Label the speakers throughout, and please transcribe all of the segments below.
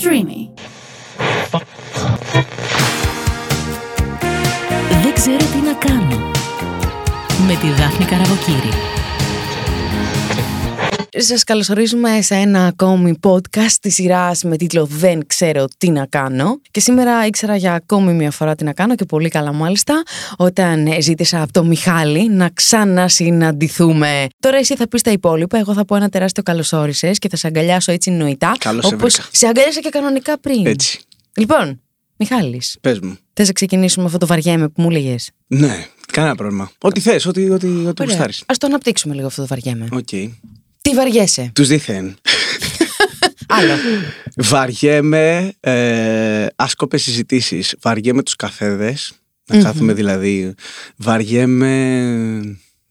Speaker 1: Streamy.
Speaker 2: Δεν ξέρω τι να κάνω. Με τη Δάφνη Καραβοκύρη.
Speaker 3: Σας καλωσορίζουμε σε ένα ακόμη podcast της σειράς με τίτλο «Δεν ξέρω τι να κάνω». Και σήμερα ήξερα για ακόμη μια φορά τι να κάνω και πολύ καλά μάλιστα όταν ζήτησα από τον Μιχάλη να ξανασυναντηθούμε. Τώρα εσύ θα πεις τα υπόλοιπα, εγώ θα πω ένα τεράστιο καλωσόρισες και θα σε αγκαλιάσω έτσι νοητά.
Speaker 4: Καλώς σε
Speaker 3: όπως
Speaker 4: βρήκα.
Speaker 3: σε αγκαλιάσα και κανονικά πριν.
Speaker 4: Έτσι.
Speaker 3: Λοιπόν, Μιχάλη,
Speaker 4: Πες μου.
Speaker 3: θες να ξεκινήσουμε αυτό το βαριέμαι που μου λέγες;
Speaker 4: Ναι, κανένα πρόβλημα. Ό,τι θες, ό,τι, ό,τι, ό,τι γουστάρεις.
Speaker 3: Ας το αναπτύξουμε λίγο αυτό το βαριέμαι.
Speaker 4: Οκ.
Speaker 3: Τι βαριέσαι;
Speaker 4: Τους δίθεν.
Speaker 3: Άλλο.
Speaker 4: Βαριέμαι ε, άσκοπες συζητήσεις. Βαριέμαι τους καφέδες. Να κάθομαι δηλαδή. Βαριέμαι.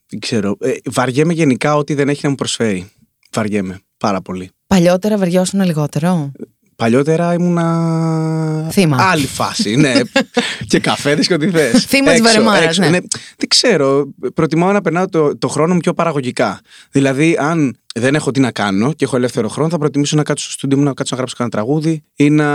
Speaker 4: Δεν ξέρω. Ε, βαριέμαι γενικά ό,τι δεν έχει να μου προσφέρει. Βαριέμαι πάρα πολύ.
Speaker 3: Παλιότερα βαριώσουν λιγότερο;
Speaker 4: Παλιότερα ήμουνα.
Speaker 3: Θύμα.
Speaker 4: Άλλη φάση, ναι. και καφέδες και ό,τι θες.
Speaker 3: Θύμα της βαρεμάρας, ναι.
Speaker 4: Δεν ξέρω. Προτιμάω να περνάω το, το χρόνο μου πιο παραγωγικά. Δηλαδή, αν δεν έχω τι να κάνω και έχω ελεύθερο χρόνο, θα προτιμήσω να κάτσω στο στούντιο μου να κάτσω να γράψω κανένα τραγούδι ή να.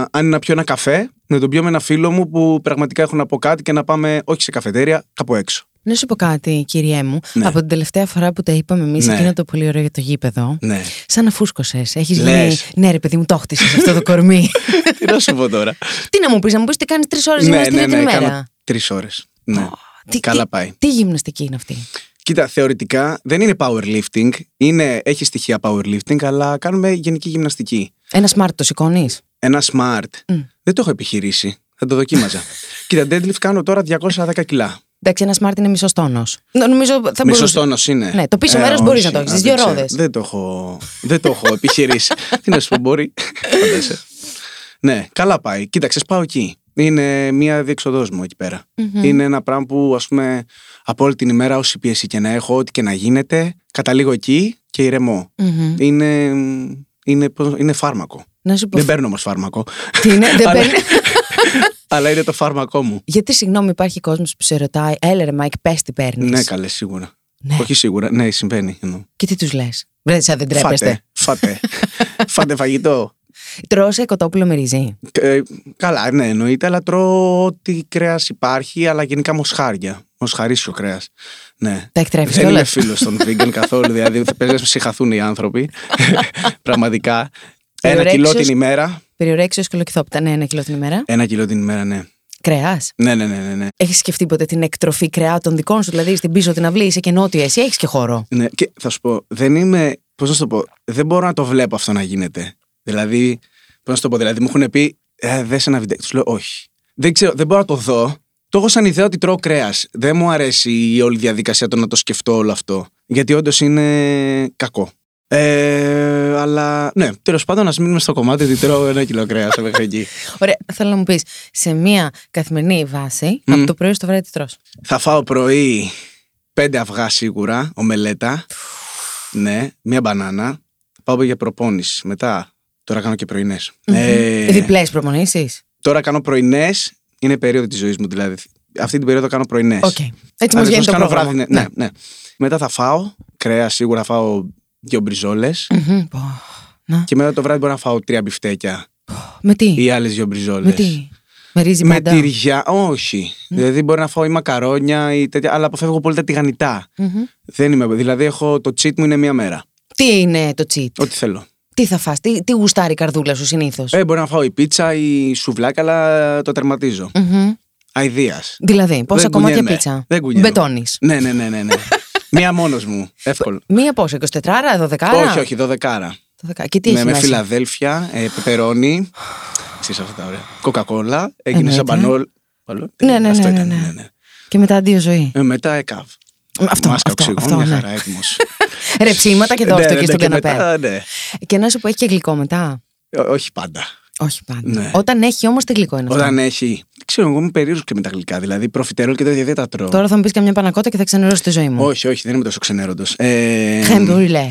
Speaker 4: Αν είναι να πιω ένα καφέ, να τον πιω με ένα φίλο μου που πραγματικά έχω να πω κάτι και να πάμε όχι σε καφετέρια, κάπου έξω.
Speaker 3: Να σου πω κάτι, κυριέ μου.
Speaker 4: Ναι.
Speaker 3: Από την τελευταία φορά που τα είπαμε εμείς,
Speaker 4: Ναι.
Speaker 3: εκείνο το πολύ ωραίο για το γήπεδο.
Speaker 4: Ναι.
Speaker 3: Σαν να φούσκωσες. Έχεις γίνει.
Speaker 4: Λες.
Speaker 3: Ναι, ρε παιδί μου, το χτίσες αυτό το κορμί.
Speaker 4: τι να σου πω τώρα.
Speaker 3: τι να μου πεις, να μου πεις τι κάνεις τρεις ώρες
Speaker 4: ναι,
Speaker 3: γυμναστική
Speaker 4: ναι,
Speaker 3: την
Speaker 4: ναι.
Speaker 3: ημέρα;
Speaker 4: Κάνω τρεις ώρες. Ναι.
Speaker 3: Τι-
Speaker 4: Καλά
Speaker 3: τι-
Speaker 4: πάει.
Speaker 3: Τι γυμναστική είναι αυτή;
Speaker 4: Κοίτα, θεωρητικά δεν είναι powerlifting. Είναι, έχει στοιχεία powerlifting, αλλά κάνουμε γενική γυμναστική.
Speaker 3: Ένα smart το σηκώνεις;
Speaker 4: Ένα smart. Δεν το έχω επιχειρήσει. Θα το δοκίμαζα. Κοίτα, deadlift κάνω τώρα 210 κιλά.
Speaker 3: Εντάξει, ένας smart είναι μισό τόνο. Νομίζω θα
Speaker 4: Μισό
Speaker 3: μπορούσε.
Speaker 4: τόνο είναι.
Speaker 3: Ναι, το πίσω μέρος
Speaker 4: όχι.
Speaker 3: μπορείς να το έχεις,
Speaker 4: Α,
Speaker 3: τις
Speaker 4: δεν
Speaker 3: δύο
Speaker 4: ξέρω.
Speaker 3: ρόδες.
Speaker 4: Δεν το έχω, δεν το έχω επιχειρήσει. Τι να σου πω, μπορεί. Φαντάζεσαι. ναι, καλά πάει. Κοίταξε, πάω εκεί. Είναι μία διέξοδός μου εκεί πέρα. Είναι ένα πράγμα που, ας πούμε, από όλη την ημέρα, όση πίεση και να έχω, ό,τι και να γίνεται, καταλήγω εκεί και ηρεμώ.
Speaker 3: Μμμ.
Speaker 4: Είναι, είναι, πώς- είναι φάρμακο.
Speaker 3: Να σου πω.
Speaker 4: Δεν παίρνω όμως φάρμακο.
Speaker 3: Τι είναι, δεν
Speaker 4: Αλλά-
Speaker 3: παίρνει.
Speaker 4: Αλλά είναι το φάρμακό μου.
Speaker 3: Γιατί συγγνώμη, υπάρχει κόσμος που σε ρωτάει, έλα ρε Μάικ, πες τι παίρνεις.
Speaker 4: Ναι, καλέ, σίγουρα.
Speaker 3: Ναι.
Speaker 4: Όχι σίγουρα. Ναι, συμβαίνει. εννοώ.
Speaker 3: Και τι τους λες. Βρε, σαν δεν τρέπεστε.
Speaker 4: Φάτε. Φάτε. Φάτε φαγητό.
Speaker 3: Τρώσε κοτόπουλο με ρύζι.
Speaker 4: Ε, καλά, ναι, εννοείται, αλλά τρώω ό,τι κρέας υπάρχει, αλλά γενικά μοσχάρια. Μοσχαρίσιο κρέας. Ναι.
Speaker 3: Τα εκτρέφεις
Speaker 4: Δεν είμαι
Speaker 3: κιόλας.
Speaker 4: φίλος των vegan καθόλου, δηλαδή θα παίζει να ψυχαθούν οι άνθρωποι. Πραγματικά. Ένα
Speaker 3: Περιορέξιος-
Speaker 4: κιλό την ημέρα.
Speaker 3: Περιορέξιος και λοκυθόπιτα. Ναι, ένα κιλό την ημέρα.
Speaker 4: Ένα κιλό την ημέρα, ναι.
Speaker 3: Κρεά.
Speaker 4: Ναι, ναι, ναι, ναι. ναι.
Speaker 3: Έχεις σκεφτεί ποτέ την εκτροφή κρεάτων δικών σου, δηλαδή στην πίσω την αυλή, είσαι και νότιο, εσύ έχεις και χώρο.
Speaker 4: ναι. Και θα σου πω, δεν είμαι. Πώς να σου το πω, δεν μπορώ να το βλέπω αυτό να γίνεται. Δηλαδή, πώς να σου το πω, δηλαδή μου έχουν πει, ε, δες ένα βιντεό. Τους λέω, όχι. Δεν ξέρω, δεν μπορώ να το δω. Το έχω σαν ιδέα ότι τρώω κρέας. Δεν μου αρέσει η όλη διαδικασία το να το σκεφτώ όλο αυτό. Γιατί όντως είναι κακό. Ε, αλλά ναι, τέλος πάντων, ας μείνουμε στο κομμάτι ότι τρώω ένα κιλό κρέας μέχρι εκεί.
Speaker 3: Ωραία, θέλω να μου πεις, σε μία καθημερινή βάση,
Speaker 4: Μμ.
Speaker 3: από το πρωί στο βράδυ τι τρως;
Speaker 4: Θα φάω πρωί πέντε αυγά σίγουρα, ομελέτα. Ναι, μία μπανάνα. Θα πάω για προπόνηση. Μετά, τώρα κάνω και πρωινές. Ε,
Speaker 3: Διπλές προπονήσεις;
Speaker 4: τώρα κάνω πρωινές. Είναι περίοδο της ζωής μου δηλαδή. Αυτή την περίοδο κάνω πρωινές.
Speaker 3: Οκ. Έτσι μας βγαίνει το
Speaker 4: κάνω
Speaker 3: πρόγραμμα.
Speaker 4: βράδυ. Ναι, ναι, ναι. Μετά θα φάω κρέας, σίγουρα θα φάω δύο μπριζόλες.
Speaker 3: Μμμ. Πω. Να.
Speaker 4: Και μετά το βράδυ μπορώ να φάω τρία μπιφτέκια
Speaker 3: Με τι;
Speaker 4: ή άλλες δύο μπριζόλες.
Speaker 3: Με τι; Με ρύζι
Speaker 4: Με
Speaker 3: πάντα;
Speaker 4: τυριά, όχι. Δηλαδή μπορεί να φάω ή μακαρόνια ή τέτοια, αλλά αποφεύγω πολύ τα τηγανιτά.
Speaker 3: Μμμ.
Speaker 4: Δεν είμαι. Δηλαδή έχω το cheat μου είναι μία μέρα.
Speaker 3: Τι είναι το cheat.
Speaker 4: Ό,τι θέλω.
Speaker 3: Τι θα φας, τι, τι γουστάρει η καρδούλα σου συνήθως;
Speaker 4: Ε, μπορεί να φάω η πίτσα ή η σουβλάκα, αλλά το τερματίζω. Αιδεία.
Speaker 3: Δηλαδή, πόσα
Speaker 4: Δεν
Speaker 3: κομμάτια
Speaker 4: κουνιέμαι.
Speaker 3: πίτσα;
Speaker 4: Δεν κουνιέμαι.
Speaker 3: Μπετώνεις.
Speaker 4: Ναι, ναι, ναι, ναι. ναι. Μία μόνος μου. Εύκολο.
Speaker 3: Μία πόσα, 24, 12.
Speaker 4: όχι, όχι, δωδεκάρα.
Speaker 3: Και τι
Speaker 4: Ναι,
Speaker 3: έχει
Speaker 4: με
Speaker 3: μέσα;
Speaker 4: Φιλαδέλφια, ε, πεπερώνι. Ξέρεις αυτά τα ωραία. Κοκακόλα. Έγινε
Speaker 3: Εννοείται.
Speaker 4: σαμπανόλ. Παλό.
Speaker 3: Ναι, ναι,
Speaker 4: Αυτό
Speaker 3: ναι,
Speaker 4: ήταν,
Speaker 3: ναι, ναι. Και μετά αντίο ζωή.
Speaker 4: Ε, μετά εκάβ.
Speaker 3: Αυτό,
Speaker 4: Μάσκα
Speaker 3: αυτό,
Speaker 4: οξυγόνο,
Speaker 3: αυτό,
Speaker 4: μια
Speaker 3: ναι.
Speaker 4: χαρά έτοιμος.
Speaker 3: Ρεψίματα και δώστε
Speaker 4: Ναι,
Speaker 3: εκεί
Speaker 4: ναι,
Speaker 3: στον
Speaker 4: και
Speaker 3: καναπέ.
Speaker 4: μετά, ναι.
Speaker 3: Και να σου πω, έχει και γλυκό μετά;
Speaker 4: Ε, Όχι πάντα.
Speaker 3: Όχι πάντα.
Speaker 4: Ναι.
Speaker 3: Όταν έχει όμως τι γλυκό είναι αυτό.
Speaker 4: Όταν έχει. Δεν ξέρω, εγώ είμαι περίεργος και με τα γλυκά. Δηλαδή, προφιτερόλ και τέτοια δεν τα τρώω.
Speaker 3: Τώρα θα μου πεις καμιά πανακότα και θα ξενερώσει τη ζωή μου.
Speaker 4: Όχι, όχι, δεν είμαι τόσο ξενέρωτο. Ε,
Speaker 3: Crème brûlée.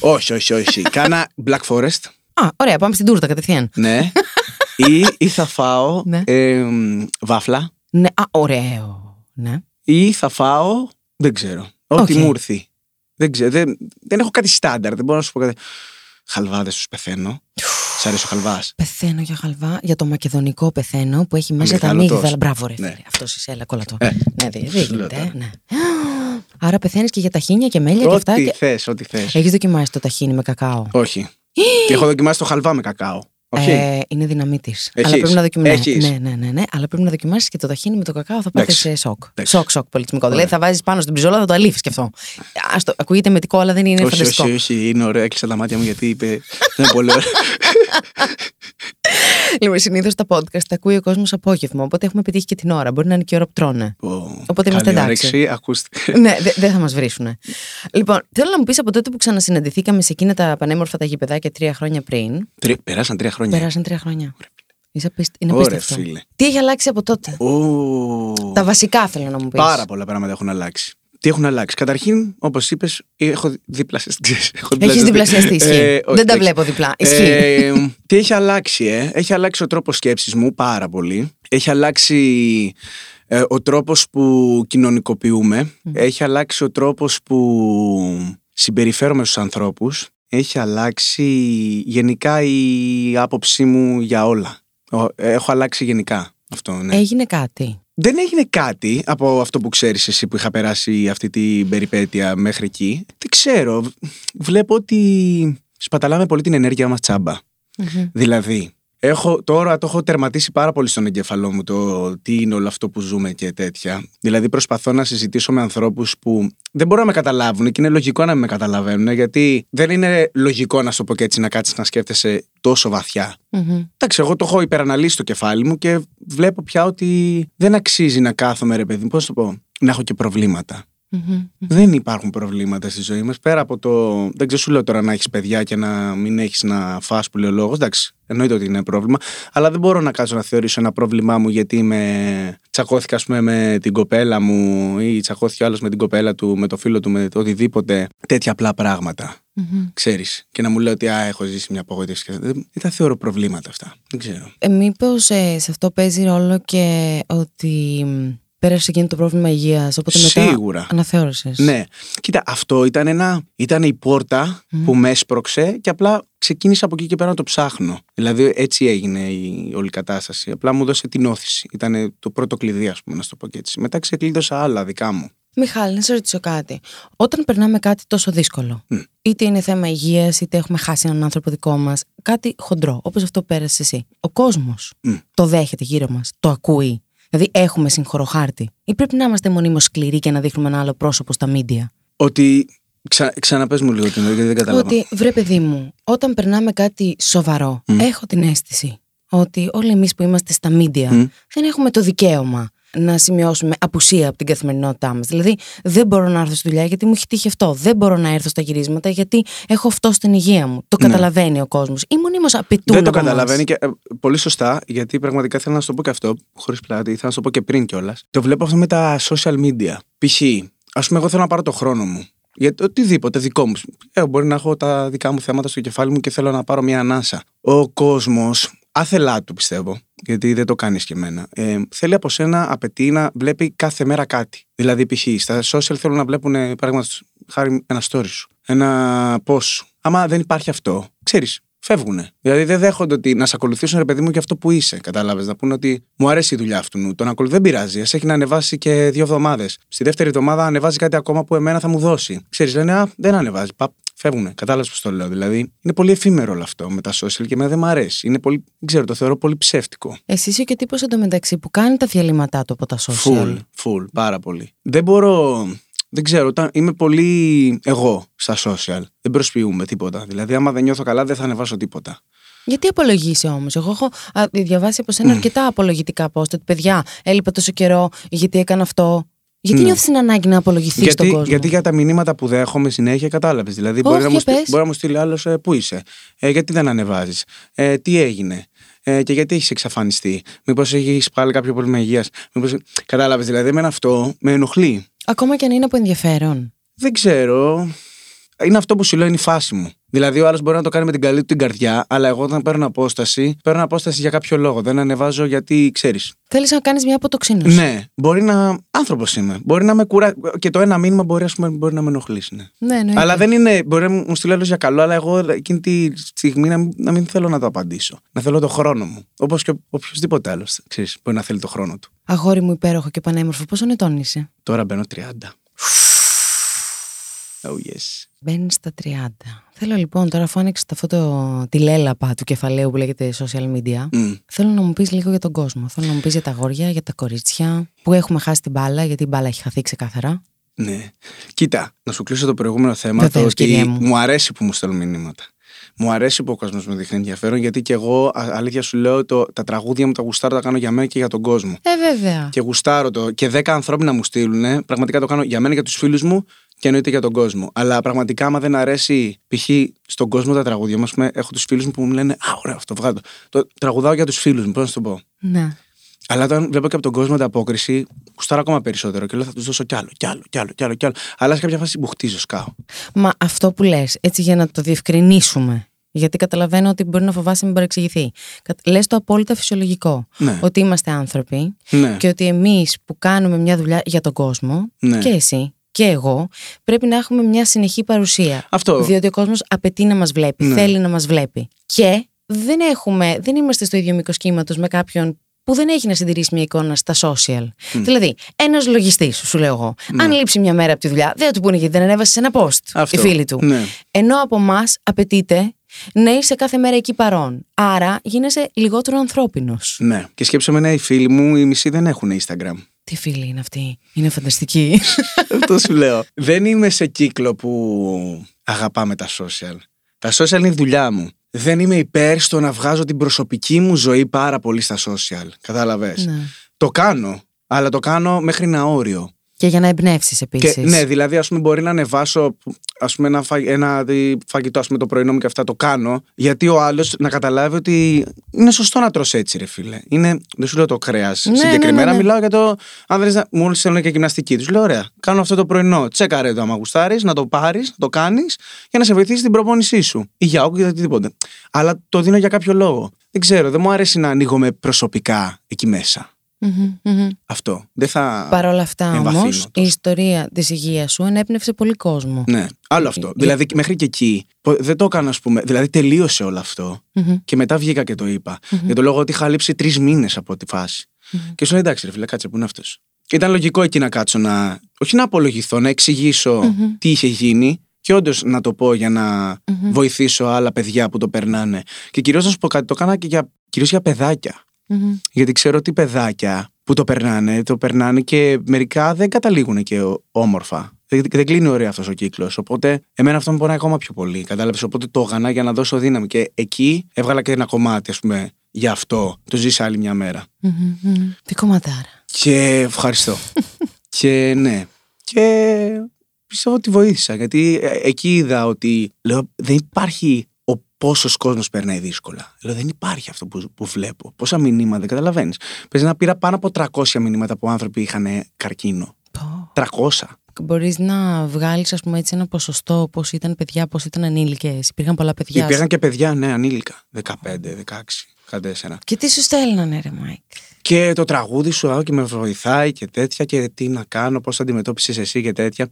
Speaker 4: όχι, όχι, όχι. Κάνα Black Forest.
Speaker 3: Α, ωραία, πάμε στην τούρτα κατευθείαν.
Speaker 4: Ναι. ή, ή θα φάω
Speaker 3: Ναι.
Speaker 4: ε, μ, βάφλα.
Speaker 3: Ναι, α, ωραίο. Ναι.
Speaker 4: Ή θα φάω. Δεν ξέρω. Ό,τι
Speaker 3: Οκ.
Speaker 4: μου έρθει. Δεν ξέρω. Δεν, δεν έχω κάτι στάνταρ. Δεν μπορώ να σου πω κάτι. Χαλβάδες τους πεθαίνω. Σ' αρέσει ο χαλβάς.
Speaker 3: Πεθαίνω για χαλβά, για το μακεδονικό πεθαίνω που έχει μέσα τα
Speaker 4: Αμυγδαλωτός.
Speaker 3: αμύγδαλα. Μπράβο, ρε.
Speaker 4: Ναι.
Speaker 3: Ναι. Αυτός είσαι, έλα, κόλλα το.
Speaker 4: Ε,
Speaker 3: ναι, δεν
Speaker 4: σου
Speaker 3: δε
Speaker 4: λέω
Speaker 3: γίνεται.
Speaker 4: τώρα.
Speaker 3: ε, Ναι. Άρα πεθαίνεις και για ταχίνια και μέλια και αυτά.
Speaker 4: Ό,τι
Speaker 3: Και...
Speaker 4: θες, ό,τι θες.
Speaker 3: Έχεις δοκιμάσει το ταχίνι με κακάο;
Speaker 4: Όχι. και έχω δοκιμάσει το χαλβά με κακάο. Όχι.
Speaker 3: Ε, είναι δυναμή
Speaker 4: Έχεις.
Speaker 3: Αλλά πρέπει να δοκιμάσεις.
Speaker 4: Έχεις.
Speaker 3: Ναι, ναι, ναι, ναι. Αλλά πρέπει να δοκιμάσεις και το ταχίνι με το κακάο θα πάτε
Speaker 4: Εντάξει.
Speaker 3: σε σοκ.
Speaker 4: Εντάξει.
Speaker 3: Σοκ, σοκ πολιτισμικό.
Speaker 4: Ωραία.
Speaker 3: Δηλαδή θα βάζεις πάνω στην πιζόλα, θα το αλήφει και αυτό. Ας το, ακούγεται μετικό, αλλά δεν είναι
Speaker 4: όχι,
Speaker 3: φανταστικό.
Speaker 4: όχι, όχι, είναι ωραίο. Έκλεισα τα μάτια μου γιατί είπε. Δεν είναι πολύ ωραίο.
Speaker 3: Λοιπόν, συνήθως τα podcast τα ακούει ο κόσμος απόγευμα, οπότε έχουμε πετύχει και την ώρα. Μπορεί να είναι και η ώρα που τρώνε.
Speaker 4: Ω,
Speaker 3: Οπότε είμαστε
Speaker 4: καλή
Speaker 3: εντάξει.
Speaker 4: όρεξη, ακούστε.
Speaker 3: ναι, δε- δεν θα μας βρίσουνε. Λοιπόν, θέλω να μου πεις από τότε που ξανασυναντηθήκαμε σε εκείνα τα πανέμορφα τα γηπεδάκια τρία χρόνια πριν.
Speaker 4: Τρι- Περάσαν τρία χρόνια.
Speaker 3: Περάσαν τρία χρόνια. Είσαι απίστη- Είναι
Speaker 4: Ωραία,
Speaker 3: απίστευτο.
Speaker 4: φίλε.
Speaker 3: Τι έχει αλλάξει από τότε;
Speaker 4: Ω,
Speaker 3: Τα βασικά θέλω να μου πεις.
Speaker 4: Πάρα πολλά πράγματα έχουν αλλάξει. Τι έχουν αλλάξει; Καταρχήν, όπως είπες, έχω διπλασιαστεί.
Speaker 3: Έχεις διπλασιαστεί. Ισχύει.
Speaker 4: Ε, όχι,
Speaker 3: δεν τα
Speaker 4: εντάξει.
Speaker 3: βλέπω διπλά. Ισχύει.
Speaker 4: Ε, τι έχει αλλάξει, ε; Έχει αλλάξει ο τρόπος σκέψης μου πάρα πολύ. Έχει αλλάξει ε, ο τρόπος που κοινωνικοποιούμε. Έχει αλλάξει ο τρόπος που συμπεριφέρομαι στους ανθρώπους. Έχει αλλάξει γενικά η άποψή μου για όλα. Ο- Έχω αλλάξει γενικά αυτό, ναι.
Speaker 3: Έγινε κάτι;
Speaker 4: Δεν έγινε κάτι από αυτό που ξέρεις εσύ που είχα περάσει αυτή την περιπέτεια μέχρι εκεί. Δεν ξέρω. Βλέπω ότι σπαταλάμε πολύ την ενέργεια μας τσάμπα.
Speaker 3: Μμμ.
Speaker 4: Δηλαδή, έχω, τώρα το έχω τερματίσει πάρα πολύ στον εγκέφαλό μου το τι είναι όλο αυτό που ζούμε και τέτοια. Δηλαδή, προσπαθώ να συζητήσω με ανθρώπους που δεν μπορούν να με καταλάβουν και είναι λογικό να μην με καταλαβαίνουν, γιατί δεν είναι λογικό να σου το πω και έτσι να κάτσεις να σκέφτεσαι τόσο βαθιά.
Speaker 3: Μμμ.
Speaker 4: Εντάξει, εγώ το έχω υπεραναλύσει στο κεφάλι μου και βλέπω πια ότι δεν αξίζει να κάθομαι, ρε παιδί, πώς το πω, να έχω και προβλήματα.
Speaker 3: Μμμ.
Speaker 4: Δεν υπάρχουν προβλήματα στη ζωή μας. Πέρα από το. Δεν ξέρω, σου λέω τώρα να έχεις παιδιά και να μην έχεις να φας που λέει ο λόγος. Εντάξει, εννοείται ότι είναι πρόβλημα. Αλλά δεν μπορώ να κάτσω να θεωρήσω ένα πρόβλημά μου γιατί με... τσακώθηκα, ας πούμε, με την κοπέλα μου ή τσακώθηκε άλλος με την κοπέλα του, με το φίλο του, με το οτιδήποτε. Τέτοια απλά πράγματα.
Speaker 3: Μμμ.
Speaker 4: Ξέρεις. Και να μου λέει ότι α, έχω ζήσει μια απογοήτευση. και Δεν, δεν τα θεωρώ προβλήματα αυτά. Δεν ξέρω.
Speaker 3: Ε, Μήπως ε, σε αυτό παίζει ρόλο και ότι μ, πέρασε εκείνο το πρόβλημα υγείας, οπότε μετά
Speaker 4: Σίγουρα.
Speaker 3: αναθεώρησες.
Speaker 4: Ναι. Κοίτα, αυτό ήταν, ένα, ήταν η πόρτα που με έσπρωξε και απλά ξεκίνησα από εκεί και πέρα να το ψάχνω. Δηλαδή έτσι έγινε η όλη κατάσταση. Απλά μου δώσε την όθηση. Ήταν το πρώτο κλειδί, ας πούμε, να σου το πω και έτσι. Μετά ξεκλείδωσα άλλα δικά μου.
Speaker 3: Μιχάλη, να σε ρωτήσω κάτι. Όταν περνάμε κάτι τόσο δύσκολο,
Speaker 4: Μμ.
Speaker 3: είτε είναι θέμα υγείας, είτε έχουμε χάσει έναν άνθρωπο δικό μας, κάτι χοντρό, όπως αυτό που πέρασες εσύ, ο κόσμος
Speaker 4: Μμ.
Speaker 3: το δέχεται γύρω μας, το ακούει; Δηλαδή, έχουμε συγχωροχάρτη, ή πρέπει να είμαστε μονίμως σκληροί και να δείχνουμε ένα άλλο πρόσωπο στα μίντια.
Speaker 4: Ότι. Ξα, ξαναπες μου λίγο την ώρα, γιατί δεν κατάλαβα.
Speaker 3: Ότι, βρε παιδί μου, όταν περνάμε κάτι σοβαρό, έχω την αίσθηση ότι όλοι εμείς που είμαστε στα μίντια
Speaker 4: Μμ.
Speaker 3: δεν έχουμε το δικαίωμα να σημειώσουμε απουσία από την καθημερινότητά μας. Δηλαδή, δεν μπορώ να έρθω στη δουλειά γιατί μου έχει τύχει αυτό. Δεν μπορώ να έρθω στα γυρίσματα γιατί έχω αυτό στην υγεία μου. Το
Speaker 4: Ναι.
Speaker 3: καταλαβαίνει ο κόσμος. Ή μονίμως απαιτούν.
Speaker 4: Δεν το
Speaker 3: από εμάς.
Speaker 4: καταλαβαίνει και ε, πολύ σωστά, γιατί πραγματικά θέλω να σου το πω και αυτό, χωρίς πλάτη, θέλω να σου το πω και πριν κιόλας. Το βλέπω αυτό με τα social media. Π.χ. Α πούμε, εγώ θέλω να πάρω το χρόνο μου. Για το οτιδήποτε δικό μου. Ε, μπορεί να έχω τα δικά μου θέματα στο κεφάλι μου και θέλω να πάρω μια ανάσα. Ο κόσμος, άθελά του πιστεύω, γιατί δεν το κάνεις και εμένα, ε, θέλει από σένα, απαιτεί να βλέπει κάθε μέρα κάτι. Δηλαδή, π.χ. στα social θέλουν να βλέπουν, παράδειγμα, χάρη ένα story σου, ένα post σου. Άμα δεν υπάρχει αυτό, ξέρεις, φεύγουν. Δηλαδή δεν δέχονται ότι να σε ακολουθήσουν ρε παιδί μου για αυτό που είσαι. Κατάλαβες. Να πούνε ότι μου αρέσει η δουλειά αυτού. Τον ακολουθεί δεν πειράζει. Α έχει να ανεβάσει και δύο εβδομάδες. Στη δεύτερη εβδομάδα ανεβάζει κάτι ακόμα που εμένα θα μου δώσει. Ξέρεις, λένε Α, δεν ανεβάζει. Παπ, φεύγουν. Κατάλαβες πώς το λέω. Δηλαδή είναι πολύ εφήμερο όλο αυτό με τα social και εμένα δεν μου αρέσει. Είναι πολύ, δεν ξέρω, το θεωρώ πολύ ψεύτικο.
Speaker 3: Εσύ είσαι και ο τύπος εντωμεταξύ που κάνει τα διαλύματά του από τα social.
Speaker 4: Full, full, πάρα πολύ. Δεν μπορώ. Δεν ξέρω, όταν είμαι πολύ εγώ στα social. Δεν προσποιούμε τίποτα. Δηλαδή, άμα δεν νιώθω καλά, δεν θα ανεβάσω τίποτα.
Speaker 3: Γιατί απολογείσαι όμως; Εγώ έχω α, διαβάσει από σένα αρκετά απολογητικά post. Ότι παιδιά, έλειπα τόσο καιρό, γιατί έκανα αυτό. Γιατί
Speaker 4: Ναι.
Speaker 3: νιώθεις την ανάγκη να απολογηθείς στον
Speaker 4: Γιατί,
Speaker 3: κόσμο;
Speaker 4: γιατί για τα μηνύματα που δέχομαι συνέχεια κατάλαβες. Δηλαδή, μπορεί,
Speaker 3: Όχι,
Speaker 4: να μου,
Speaker 3: για
Speaker 4: στείλει-
Speaker 3: πες.
Speaker 4: μπορεί να μου στείλει άλλος ε, πού είσαι, ε, γιατί δεν ανεβάζεις, ε, τι έγινε, ε, και γιατί έχεις εξαφανιστεί, Μήπως έχεις πάλι κάποιο πρόβλημα υγείας; Κατάλαβες. Δηλαδή, εμένα αυτό με ενοχλεί.
Speaker 3: Ακόμα και αν είναι από ενδιαφέρον.
Speaker 4: Δεν ξέρω. είναι αυτό που σου λέω είναι η φάση μου. Δηλαδή, ο άλλος μπορεί να το κάνει με την καλή του την καρδιά, αλλά εγώ όταν παίρνω απόσταση, παίρνω απόσταση για κάποιο λόγο. Δεν ανεβάζω γιατί ξέρεις.
Speaker 3: Θέλεις να κάνεις μια αποτοξίνωση.
Speaker 4: Ναι, μπορεί να. άνθρωπος είμαι. Μπορεί να με κουρά. Και το ένα μήνυμα μπορεί, ας πούμε, μπορεί να με ενοχλήσει. Ναι.
Speaker 3: Ναι, εννοείται.
Speaker 4: Αλλά δεν είναι. Μπορεί να μου στείλει άλλο για καλό, αλλά εγώ εκείνη τη στιγμή να μην, να μην θέλω να το απαντήσω. Να θέλω το χρόνο μου. Όπως και οποιοδήποτε άλλος. Ξέρεις, μπορεί να θέλει το χρόνο του.
Speaker 3: Αγόρι μου υπέροχο και πανέμορφο, πόσο ετών είσαι;
Speaker 4: Τώρα μπαίνω 30. Oh yes.
Speaker 3: Μπαίνεις στα 30. Θέλω λοιπόν τώρα, αφού άνοιξες αυτό το, τη λέλαπα του κεφαλαίου που λέγεται social media,
Speaker 4: Μμ.
Speaker 3: θέλω να μου πεις λίγο για τον κόσμο. Θέλω να μου πεις για τα αγόρια, για τα κορίτσια, που έχουμε χάσει την μπάλα, γιατί η μπάλα έχει χαθεί ξεκάθαρα.
Speaker 4: Ναι. Κοίτα, να σου κλείσω το προηγούμενο θέμα.
Speaker 3: Βεβαίως,
Speaker 4: το
Speaker 3: κύριε
Speaker 4: ότι
Speaker 3: μου.
Speaker 4: μου αρέσει που μου στέλνουν μηνύματα. Μου αρέσει που ο κόσμος μου δείχνει ενδιαφέρον, γιατί και εγώ, α- αλήθεια σου λέω, το, τα τραγούδια μου τα γουστάρω, τα κάνω για μένα και για τον κόσμο.
Speaker 3: Ε, βέβαια.
Speaker 4: Και γουστάρω το. Και 10 ανθρώποι να μου στείλουν, πραγματικά το κάνω για μένα, για τους φίλους μου και εννοείται για τον κόσμο. Αλλά πραγματικά, άμα δεν αρέσει, π.χ. στον κόσμο τα τραγούδια μου, έχω τους φίλους μου που μου λένε Α, ωραίο αυτό, βγάλω. το. Το τραγουδάω για τους φίλους μου, πώς να σου το πω.
Speaker 3: Ναι.
Speaker 4: Αλλά όταν βλέπω και από τον κόσμο ανταπόκριση, γουστάρω ακόμα περισσότερο και λέω θα τους δώσω κι άλλο, κι άλλο, κι άλλο, κι άλλο, κι άλλο. Αλλά σε κάποια φάση μου χτίζω, σκάω.
Speaker 3: Μα αυτό που λες, έτσι για να το διευκρινίσουμε. Γιατί καταλαβαίνω ότι μπορεί να φοβάσαι να μην παρεξηγηθεί. Λες το απόλυτα φυσιολογικό.
Speaker 4: Ναι.
Speaker 3: Ότι είμαστε άνθρωποι
Speaker 4: Ναι.
Speaker 3: και ότι εμείς που κάνουμε μια δουλειά για τον κόσμο,
Speaker 4: Ναι.
Speaker 3: και εσύ και εγώ, πρέπει να έχουμε μια συνεχή παρουσία.
Speaker 4: Αυτό.
Speaker 3: Διότι ο κόσμος απαιτεί να μας βλέπει,
Speaker 4: Ναι.
Speaker 3: θέλει να μας βλέπει. Και δεν, έχουμε, δεν είμαστε στο ίδιο μήκος κύματος με κάποιον που δεν έχει να συντηρήσει μια εικόνα στα social. Δηλαδή, ένας λογιστής, σου λέω εγώ, αν λείψει μια μέρα από τη δουλειά, δεν θα του πούνε γιατί δεν ανέβασε ένα post
Speaker 4: Αυτό.
Speaker 3: οι φίλοι του.
Speaker 4: Ναι.
Speaker 3: Ενώ από εμάς απαιτείται να είσαι κάθε μέρα εκεί παρόν. Άρα γίνεσαι λιγότερο ανθρώπινος.
Speaker 4: Ναι. Και σκέψε με, ναι, οι φίλοι μου, οι μισοί δεν έχουν Instagram.
Speaker 3: Τι φίλοι είναι αυτοί, είναι φανταστικοί.
Speaker 4: Αυτό σου λέω. Δεν είμαι σε κύκλο που αγαπάμε τα social. Τα social είναι η δουλειά μου. Δεν είμαι υπέρ στο να βγάζω την προσωπική μου ζωή πάρα πολύ στα social. Κατάλαβες;
Speaker 3: ναι.
Speaker 4: Το κάνω, αλλά το κάνω μέχρι ένα όριο.
Speaker 3: Και για να εμπνεύσεις επίσης.
Speaker 4: Και, ναι, δηλαδή, ας πούμε, μπορεί να ανεβάσω ας πούμε, ένα, φα, ένα δι- φαγητό ας πούμε, το πρωινό μου και αυτά το κάνω, γιατί ο άλλος να καταλάβει ότι είναι σωστό να τρως έτσι, ρε φίλε. Είναι, δεν σου λέω το κρέας.
Speaker 3: ναι,
Speaker 4: Συγκεκριμένα
Speaker 3: ναι, ναι.
Speaker 4: μιλάω για το. Αν δεν να. Μόλις θέλουν και γυμναστική. Τους λέω, ωραία, κάνω αυτό το πρωινό. Τσέκαρε το άμα γουστάρεις, να το πάρεις, να το κάνεις για να σε βοηθήσει την προπόνησή σου. Ή για όγκο ή για οτιδήποτε. Αλλά το δίνω για κάποιο λόγο. Δεν ξέρω, δεν μου αρέσει να ανοίγομαι προσωπικά εκεί μέσα.
Speaker 3: Μμμ, μμμ.
Speaker 4: Αυτό. Δεν θα.
Speaker 3: Παρ' όλα αυτά
Speaker 4: εμβαθύνω
Speaker 3: όμως,
Speaker 4: τόσο.
Speaker 3: η ιστορία της υγείας σου ενέπνευσε πολύ κόσμο.
Speaker 4: Ναι, άλλο αυτό.
Speaker 3: Για-
Speaker 4: Δηλαδή μέχρι και εκεί πο- δεν το έκανα, ας πούμε. Δηλαδή τελείωσε όλο αυτό.
Speaker 3: Μμμ.
Speaker 4: Και μετά βγήκα και το είπα. Για το λόγο ότι είχα λείψει τρεις μήνες από τη φάση. Και σου λέει εντάξει, ρε φίλε, κάτσε που είναι αυτός. Και ήταν λογικό εκεί να κάτσω να. Όχι να απολογηθώ, να εξηγησω τι είχε γίνει. Και όντως να το πω για να βοηθήσω άλλα παιδιά που το περνάνε. Και κυρίως να σου πω κάτι, το έκανα και για, κυρίως για παιδάκια.
Speaker 3: Μμμ.
Speaker 4: Γιατί ξέρω ότι παιδάκια που το περνάνε, το περνάνε και μερικά δεν καταλήγουν και ο- όμορφα. Δεν, δεν κλείνει ωραία αυτός ο κύκλος. Οπότε, εμένα αυτό με πονάει ακόμα πιο πολύ. Κατάλαβες. Οπότε το έκανα για να δώσω δύναμη. Και εκεί έβγαλα και ένα κομμάτι, ας πούμε, για αυτό. Το ζήσα άλλη μια μέρα.
Speaker 3: Μμμ, μμμ. Τι κομματάρα.
Speaker 4: Και ευχαριστώ. και ναι. Και πιστεύω ότι βοήθησα. Γιατί ε, εκεί είδα ότι λέω, δεν υπάρχει ο πόσος κόσμος περνάει δύσκολα. Λέω, δεν υπάρχει αυτό που, που βλέπω. Πόσα μηνύματα, δεν καταλαβαίνεις. Παίζει να πήρα πάνω από 300 μηνύματα από άνθρωποι είχαν καρκίνο. 300.
Speaker 3: Μπορείς να βγάλεις, ας πούμε, έτσι ένα ποσοστό πόσοι ήταν παιδιά, πόσοι ήταν ενήλικες. Υπήρχαν πολλά παιδιά.
Speaker 4: Υπήρχαν και παιδιά, ναι, ανήλικα. 15, 16, 14.
Speaker 3: Και τι σου στέλνανε, ρε Μάικ;
Speaker 4: Και το τραγούδι σου α, και με βοηθάει και τέτοια και τι να κάνω, πώς θα αντιμετώπισες εσύ και τέτοια.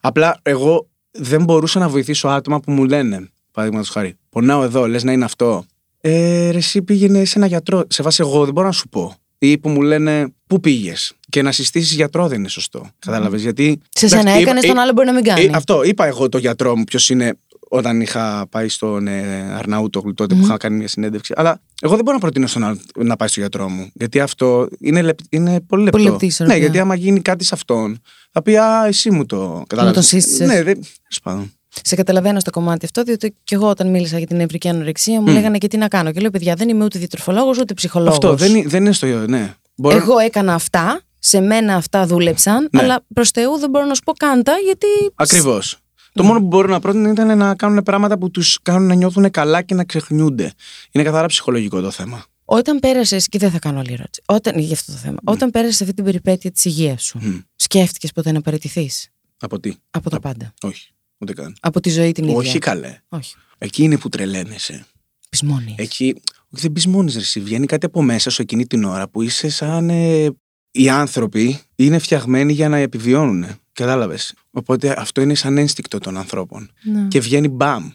Speaker 4: Απλά εγώ δεν μπορούσα να βοηθήσω άτομα που μου λένε, παραδείγματος χάρη, πονάω εδώ, λες να είναι αυτό. Ε, ρε, εσύ πήγαινε σε ένα γιατρό. Σε βάση εγώ δεν μπορώ να σου πω. Ή που μου λένε, πού πήγες; Και να συστήσεις γιατρό δεν είναι σωστό. Κατάλαβες. Γιατί.
Speaker 3: Σε σένα
Speaker 4: Εντάξει,
Speaker 3: έκανες,
Speaker 4: είπα-
Speaker 3: τον άλλο μπορεί να μην κάνει.
Speaker 4: ε, αυτό είπα εγώ το γιατρό μου, ποιος είναι όταν είχα πάει στον ε, Αρναούτογλου τότε που είχα κάνει μια συνέντευξη. Αλλά εγώ δεν μπορώ να προτείνω στον άλλο να πάει στο γιατρό μου. Γιατί αυτό είναι, λεπ- είναι πολύ λεπτό.
Speaker 3: Πολύ λεπτής ισορροπία.
Speaker 4: ναι, γιατί άμα γίνει κάτι σε αυτόν, θα πει Α, εσύ μου το κατάλαβες».
Speaker 3: τον σύστησες.
Speaker 4: Ναι, δεν. Σπάνω.
Speaker 3: Σε καταλαβαίνω στο κομμάτι αυτό, διότι και εγώ όταν μίλησα για την νευρική ανορεξία μου λέγανε και τι να κάνω. Και λέω, παιδιά, δεν είμαι ούτε διατροφολόγος ούτε ψυχολόγος.
Speaker 4: Αυτό δεν, είναι- δεν είναι στο. Ναι. Μπορώ-
Speaker 3: Εγώ έκανα αυτά, σε μένα αυτά δούλεψαν,
Speaker 4: Ναι.
Speaker 3: αλλά προς Θεού δεν μπορώ να σου πω κάντα, γιατί.
Speaker 4: Ακριβώς.
Speaker 3: Ναι.
Speaker 4: Το μόνο που μπορώ να πρότεινα ήταν να κάνουν πράγματα που τους κάνουν να νιώθουν καλά και να ξεχνιούνται. Είναι καθαρά ψυχολογικό το θέμα.
Speaker 3: Όταν πέρασες, και δεν θα κάνω άλλη ερώτηση, όταν, για αυτό το θέμα, όταν πέρασες αυτή την περιπέτεια της υγείας σου,
Speaker 4: Μμ.
Speaker 3: σκέφτηκες ποτέ να παραιτηθείς;
Speaker 4: Από τι;
Speaker 3: από τα πάντα.
Speaker 4: Όχι. Ούτε καν.
Speaker 3: Από τη ζωή την ίδια.
Speaker 4: Όχι καλέ.
Speaker 3: Όχι.
Speaker 4: Εκεί είναι που τρελαίνεσαι.
Speaker 3: Πισμόνι.
Speaker 4: Εκεί όχι, δεν πει ρε, εσύ. Βγαίνει κάτι από μέσα σου εκείνη την ώρα που είσαι σαν. ε, οι άνθρωποι είναι φτιαγμένοι για να επιβιώνουν. Κατάλαβες. Οπότε αυτό είναι σαν ένστικτο των ανθρώπων.
Speaker 3: Ναι.
Speaker 4: Και βγαίνει μπαμ.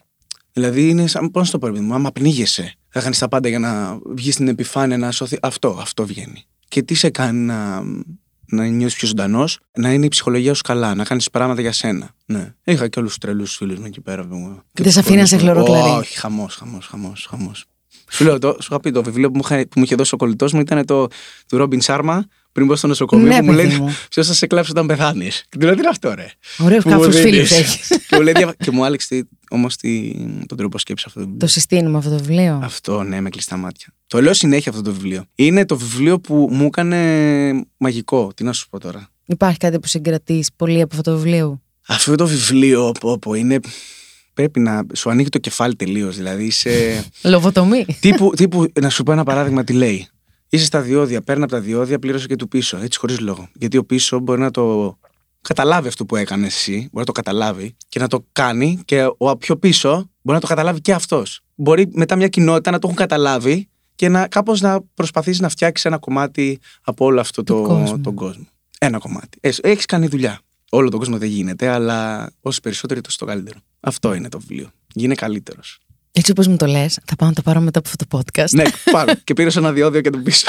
Speaker 4: Δηλαδή είναι σαν. Πώς να το πω, ρε παιδί μου, άμα πνίγεσαι, θα κάνει τα πάντα για να βγεις στην επιφάνεια να σωθεί. Αυτό, αυτό βγαίνει. Και τι σε κάνει να, να νιώσεις πιο ζωντανός, να είναι η ψυχολογία σου καλά, να κάνεις πράγματα για σένα. Ναι. Είχα και όλους τους τρελούς φίλους μου εκεί πέρα. μου. Και
Speaker 3: Δεν σε
Speaker 4: τους
Speaker 3: αφήναν
Speaker 4: γονείς
Speaker 3: σε
Speaker 4: μου.
Speaker 3: χλωροκλαρί.
Speaker 4: Όχι, χαμός, χαμός, χαμός. χαμός. Σου λέω, το, σου είχα πει το βιβλίο που μου, είχα- που μου είχε δώσει ο κολλητός μου ήταν το του Ρόμπιν Σάρμα πριν μπω στο νοσοκομείο
Speaker 3: Ναι,
Speaker 4: που μου
Speaker 3: παιδί
Speaker 4: λέει
Speaker 3: μου.
Speaker 4: Ποιο θα σε κλάψει όταν πεθάνεις. Και του λέω τι είναι αυτό, ρε.
Speaker 3: Ωραίου
Speaker 4: Που μου
Speaker 3: κάφου φίλου
Speaker 4: δίνεις.
Speaker 3: έχεις.
Speaker 4: και, μου λέει, «Διαβα-» και μου άλλαξε όμως τον τρόπο σκέψης αυτό το βιβλίο.
Speaker 3: Το συστήνουμε αυτό το βιβλίο;
Speaker 4: Αυτό, ναι, με κλειστά μάτια. Το λέω συνέχεια αυτό το βιβλίο. Είναι το βιβλίο που μου έκανε μαγικό. Τι να σου πω τώρα.
Speaker 3: Υπάρχει κάτι που συγκρατεί πολύ από αυτό το βιβλίο;
Speaker 4: Αυτό το βιβλίο, πω, πω, είναι. Πρέπει να σου ανοίγει το κεφάλι τελείως. Δηλαδή είσαι.
Speaker 3: Λοβοτομή.
Speaker 4: τύπου, τύπου, να σου πω ένα παράδειγμα τι λέει. Είσαι στα διόδια, παίρνει από τα διόδια, πλήρωσε και του πίσω. Έτσι χωρίς λόγο. Γιατί ο πίσω μπορεί να το καταλάβει αυτό που έκανε εσύ, μπορεί να το καταλάβει και να το κάνει και ο πιο πίσω μπορεί να το καταλάβει και αυτός. Μπορεί μετά μια κοινότητα να το έχουν καταλάβει και να κάπως να προσπαθήσει να φτιάξει ένα κομμάτι από όλο αυτό
Speaker 3: Του
Speaker 4: το,
Speaker 3: κόσμου.
Speaker 4: τον κόσμο. Ένα κομμάτι. Έχεις κάνει δουλειά. Όλο τον κόσμο δεν γίνεται, αλλά όσοι περισσότεροι τόσο το καλύτερο. Αυτό είναι το βιβλίο. Γίνε καλύτερος.
Speaker 3: Έτσι όπως μου το λες, θα πάω να το πάρω μετά από αυτό το podcast.
Speaker 4: ναι, πάρε. και πήρες ένα διόδιο και τον πίσω.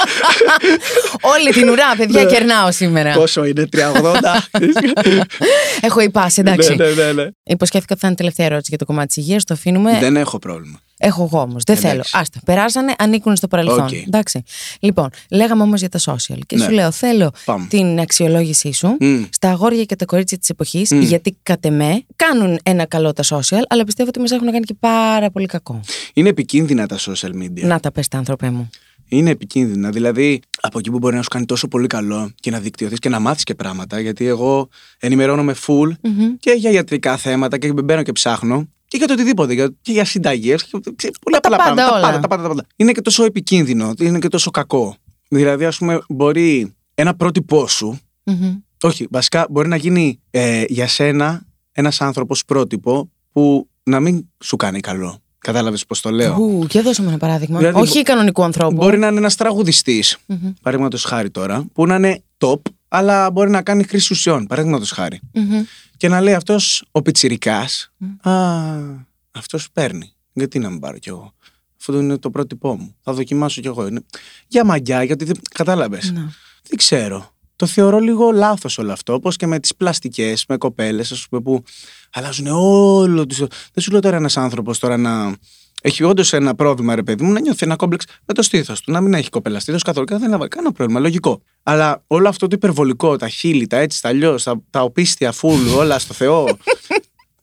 Speaker 3: Όλη την ουρά, παιδιά,
Speaker 4: Ναι.
Speaker 3: κερνάω σήμερα.
Speaker 4: Πόσο είναι, 380.
Speaker 3: Έχω υπάσει, εντάξει.
Speaker 4: ναι, ναι, ναι, ναι.
Speaker 3: Υποσχέθηκα ότι θα είναι η τελευταία ερώτηση για το κομμάτι της υγείας. Το αφήνουμε.
Speaker 4: Δεν έχω πρόβλημα.
Speaker 3: Έχω εγώ όμως. Δεν θέλω.
Speaker 4: Εντάξει.
Speaker 3: Άστα. Περάσανε, ανήκουν στο παρελθόν.
Speaker 4: Οκ.
Speaker 3: Εντάξει. Λοιπόν, λέγαμε όμως για τα social. Και
Speaker 4: Ναι.
Speaker 3: σου λέω, θέλω
Speaker 4: Πάμε.
Speaker 3: την αξιολόγησή σου
Speaker 4: Μμ.
Speaker 3: στα αγόρια και τα κορίτσια της εποχής,
Speaker 4: Μμ.
Speaker 3: γιατί κατ' εμέ κάνουν ένα καλό τα social, αλλά πιστεύω ότι μας έχουν κάνει και πάρα πολύ κακό.
Speaker 4: Είναι επικίνδυνα τα social media.
Speaker 3: Να τα πες τα άνθρωπε μου.
Speaker 4: Είναι επικίνδυνα. Δηλαδή, από εκεί που μπορεί να σου κάνει τόσο πολύ καλό και να δικτυωθείς και να μάθεις και πράγματα. Γιατί εγώ ενημερώνομαι full
Speaker 3: Μμμ.
Speaker 4: και για ιατρικά θέματα και μπαίνω και ψάχνω και για το οτιδήποτε. για- Και για συνταγές. Πολλά
Speaker 3: Τα
Speaker 4: πολλά
Speaker 3: πάντα
Speaker 4: πράγματα.
Speaker 3: όλα.
Speaker 4: Τα πάντα, τα πάντα, τα πάντα. Είναι και τόσο επικίνδυνο. Είναι και τόσο κακό. Δηλαδή, ας πούμε, μπορεί ένα πρότυπό σου.
Speaker 3: Μμμ.
Speaker 4: Όχι, βασικά μπορεί να γίνει ε, για σένα ένας άνθρωπος πρότυπο που να μην σου κάνει καλό. Κατάλαβες πώς το λέω;
Speaker 3: Ου, για δώσε μου ένα παράδειγμα.
Speaker 4: Δηλαδή,
Speaker 3: Όχι κανονικού ανθρώπου.
Speaker 4: Μπορεί να είναι ένας τραγουδιστής,
Speaker 3: Μμμ.
Speaker 4: παραδείγματος χάρη τώρα, που να είναι top, αλλά μπορεί να κάνει χρήση ουσιών, παραδείγματος χάρη.
Speaker 3: Μμμ.
Speaker 4: Και να λέει αυτός ο πιτσυρικά,
Speaker 3: Μμ.
Speaker 4: Α, αυτός παίρνει. Γιατί να μην πάρω κι εγώ; Αυτό είναι το πρότυπό μου. Θα δοκιμάσω κι εγώ. Είναι για μαγιά, γιατί δεν. Κατάλαβες.
Speaker 3: Ναι.
Speaker 4: Δεν ξέρω. Το θεωρώ λίγο λάθος όλο αυτό. Όπως και με τις πλαστικές, με κοπέλες, ας πούμε, που αλλάζουν όλο του. Δεν σου λέω τώρα ένας άνθρωπος τώρα να. Έχει όντως ένα πρόβλημα, ρε παιδί μου, να νιώθει ένα κόμπλεξ με το στήθος του. Να μην έχει κοπέλα στήθος καθόλου. Δεν έχει κανένα πρόβλημα. Λογικό. Αλλά όλο αυτό το υπερβολικό, τα χείλη, τα έτσι, τα αλλιώς, τα, τα οπίστια φουλ, όλα στο Θεό.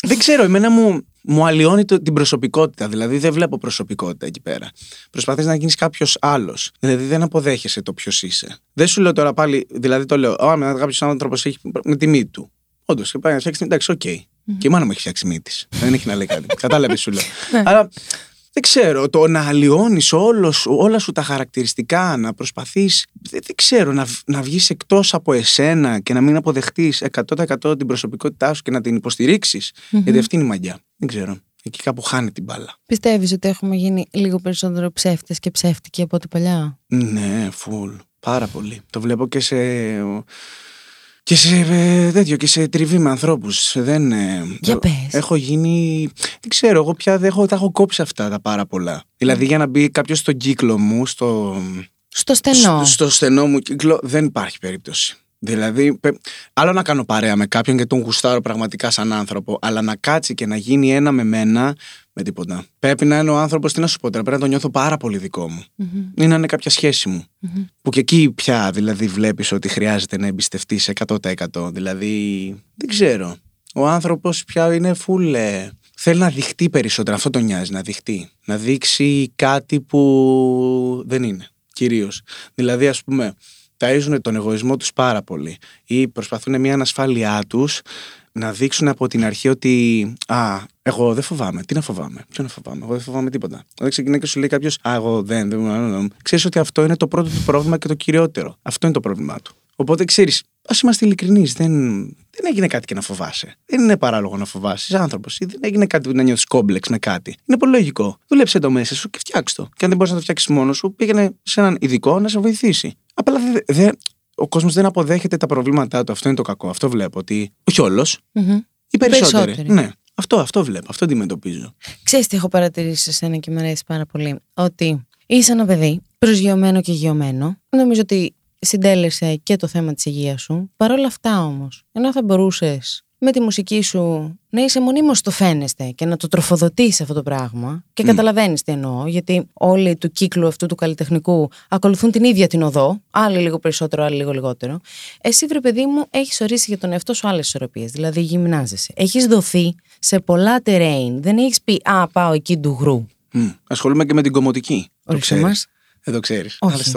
Speaker 4: δεν ξέρω, εμένα μου, μου αλλοιώνει το, την προσωπικότητα. Δηλαδή δεν βλέπω προσωπικότητα εκεί πέρα. Προσπαθείς να γίνεις κάποιος άλλος. Δηλαδή δεν αποδέχεσαι το ποιος είσαι. Δεν σου λέω τώρα πάλι, δηλαδή το λέω, Α, με κάποιο άνθρωπο έχει με τη μύτη του. Όντως, και πάει να φτιάξει εντάξει, οκ. Και η μάνα μου έχει φτιάξει μύτη. Δεν έχει να λέει κάτι. Κατάλαβες, σου λέω. Αλλά δεν ξέρω, το να αλλοιώνεις όλα σου τα χαρακτηριστικά, να προσπαθείς. Δεν, δεν ξέρω, να, β- να βγεις εκτός από εσένα και να μην αποδεχτείς 100% την προσωπικότητά σου και να την υποστηρίξεις. Γιατί αυτή είναι η μαγιά. Δεν ξέρω. Εκεί κάπου χάνει την μπάλα.
Speaker 3: Πιστεύεις ότι έχουμε γίνει λίγο περισσότερο ψεύτες και ψεύτικοι από ό,τι παλιά;
Speaker 4: Ναι, φουλ. Πάρα πολύ. Το βλέπω και σε. Και σε ε, τέτοιο, και σε τριβή με ανθρώπους. Δεν. ε,
Speaker 3: Για
Speaker 4: ε,
Speaker 3: πες.
Speaker 4: Έχω γίνει. Δεν ξέρω, εγώ πια δεν έχω, τα έχω κόψει αυτά τα πάρα πολλά. Δηλαδή για να μπει κάποιος στον κύκλο μου, στο,
Speaker 3: Στο στενό.
Speaker 4: στο, στο στενό μου κύκλο, δεν υπάρχει περίπτωση. Δηλαδή, πε- άλλο να κάνω παρέα με κάποιον και τον γουστάρω πραγματικά σαν άνθρωπο, αλλά να κάτσει και να γίνει ένα με μένα, με τίποτα. Πρέπει να είναι ο άνθρωπος, τι να σου πω τώρα, πρέπει να το νιώθω πάρα πολύ δικό μου.
Speaker 3: Μμμ.
Speaker 4: Ή να είναι κάποια σχέση μου.
Speaker 3: Μμμ.
Speaker 4: Που και εκεί πια δηλαδή βλέπεις ότι χρειάζεται να εμπιστευτείς 100%. Δηλαδή, δεν ξέρω. Ο άνθρωπος πια είναι full. ε, θέλει να δειχτεί περισσότερο. Αυτό τον νοιάζει, να δειχτεί. Να δείξει κάτι που δεν είναι. Κυρίως. Δηλαδή, ας πούμε, ταΐζουν τον εγωισμό τους πάρα πολύ. Ή προσπαθούν μια ανασφάλειά τους να δείξουν από την αρχή ότι Α, εγώ δεν φοβάμαι. Τι να φοβάμαι. Ποιο να φοβάμαι. Εγώ δεν φοβάμαι τίποτα. Όταν ξεκινάει και σου λέει κάποιος Α, εγώ δεν. δεν ξέρεις ότι αυτό είναι το πρώτο του πρόβλημα και το κυριότερο. Αυτό είναι το πρόβλημά του. Οπότε ξέρεις, ας είμαστε ειλικρινείς. Δεν, δεν έγινε κάτι και να φοβάσαι. Δεν είναι παράλογο να φοβάσαι. Είσαι άνθρωπος. Δεν έγινε κάτι που να νιώθεις κόμπλεξ με κάτι. Είναι πολύ λογικό. Δούλεψε το μέσα σου και φτιάξ το. Και αν δεν μπορείς να το φτιάξεις μόνος σου, πήγαινε σε έναν ειδικό να σε βοηθήσει. Απλά δε, δε, ο κόσμος δεν αποδέχεται τα προβλήματά του. Αυτό είναι το κακό. Αυτό βλέπω. Ότι όχι όλος,
Speaker 3: Μμμ.
Speaker 4: οι περισσότεροι.
Speaker 3: περισσότεροι.
Speaker 4: Ναι. Αυτό, αυτό βλέπω. Αυτό αντιμετωπίζω.
Speaker 3: Ξέρεις τι έχω παρατηρήσει σε σένα και μου αρέσει πάρα πολύ; Ότι είσαι ένα παιδί προσγειωμένο και γειωμένο. Νομίζω ότι συντέλεσε και το θέμα της υγείας σου. Παρ' όλα αυτά όμως, ενώ θα μπορούσες με τη μουσική σου να είσαι μονίμως στο φαίνεστε και να το τροφοδοτείς αυτό το πράγμα και καταλαβαίνεις τι εννοώ, γιατί όλοι του κύκλου αυτού του καλλιτεχνικού ακολουθούν την ίδια την οδό, άλλοι λίγο περισσότερο, άλλοι λίγο λιγότερο. Εσύ, βρε παιδί μου, έχεις ορίσει για τον εαυτό σου άλλες ισορροπίες, δηλαδή γυμνάζεσαι. Έχεις δοθεί σε πολλά terrain, δεν έχεις πει «Α, πάω εκεί του γρου».
Speaker 4: Μμ. Ασχολούμαι και με την κομμωτική. Το
Speaker 3: Ορίστε
Speaker 4: ξέρεις.
Speaker 3: μας.
Speaker 4: Δεν το ξέρεις.
Speaker 3: Όχι.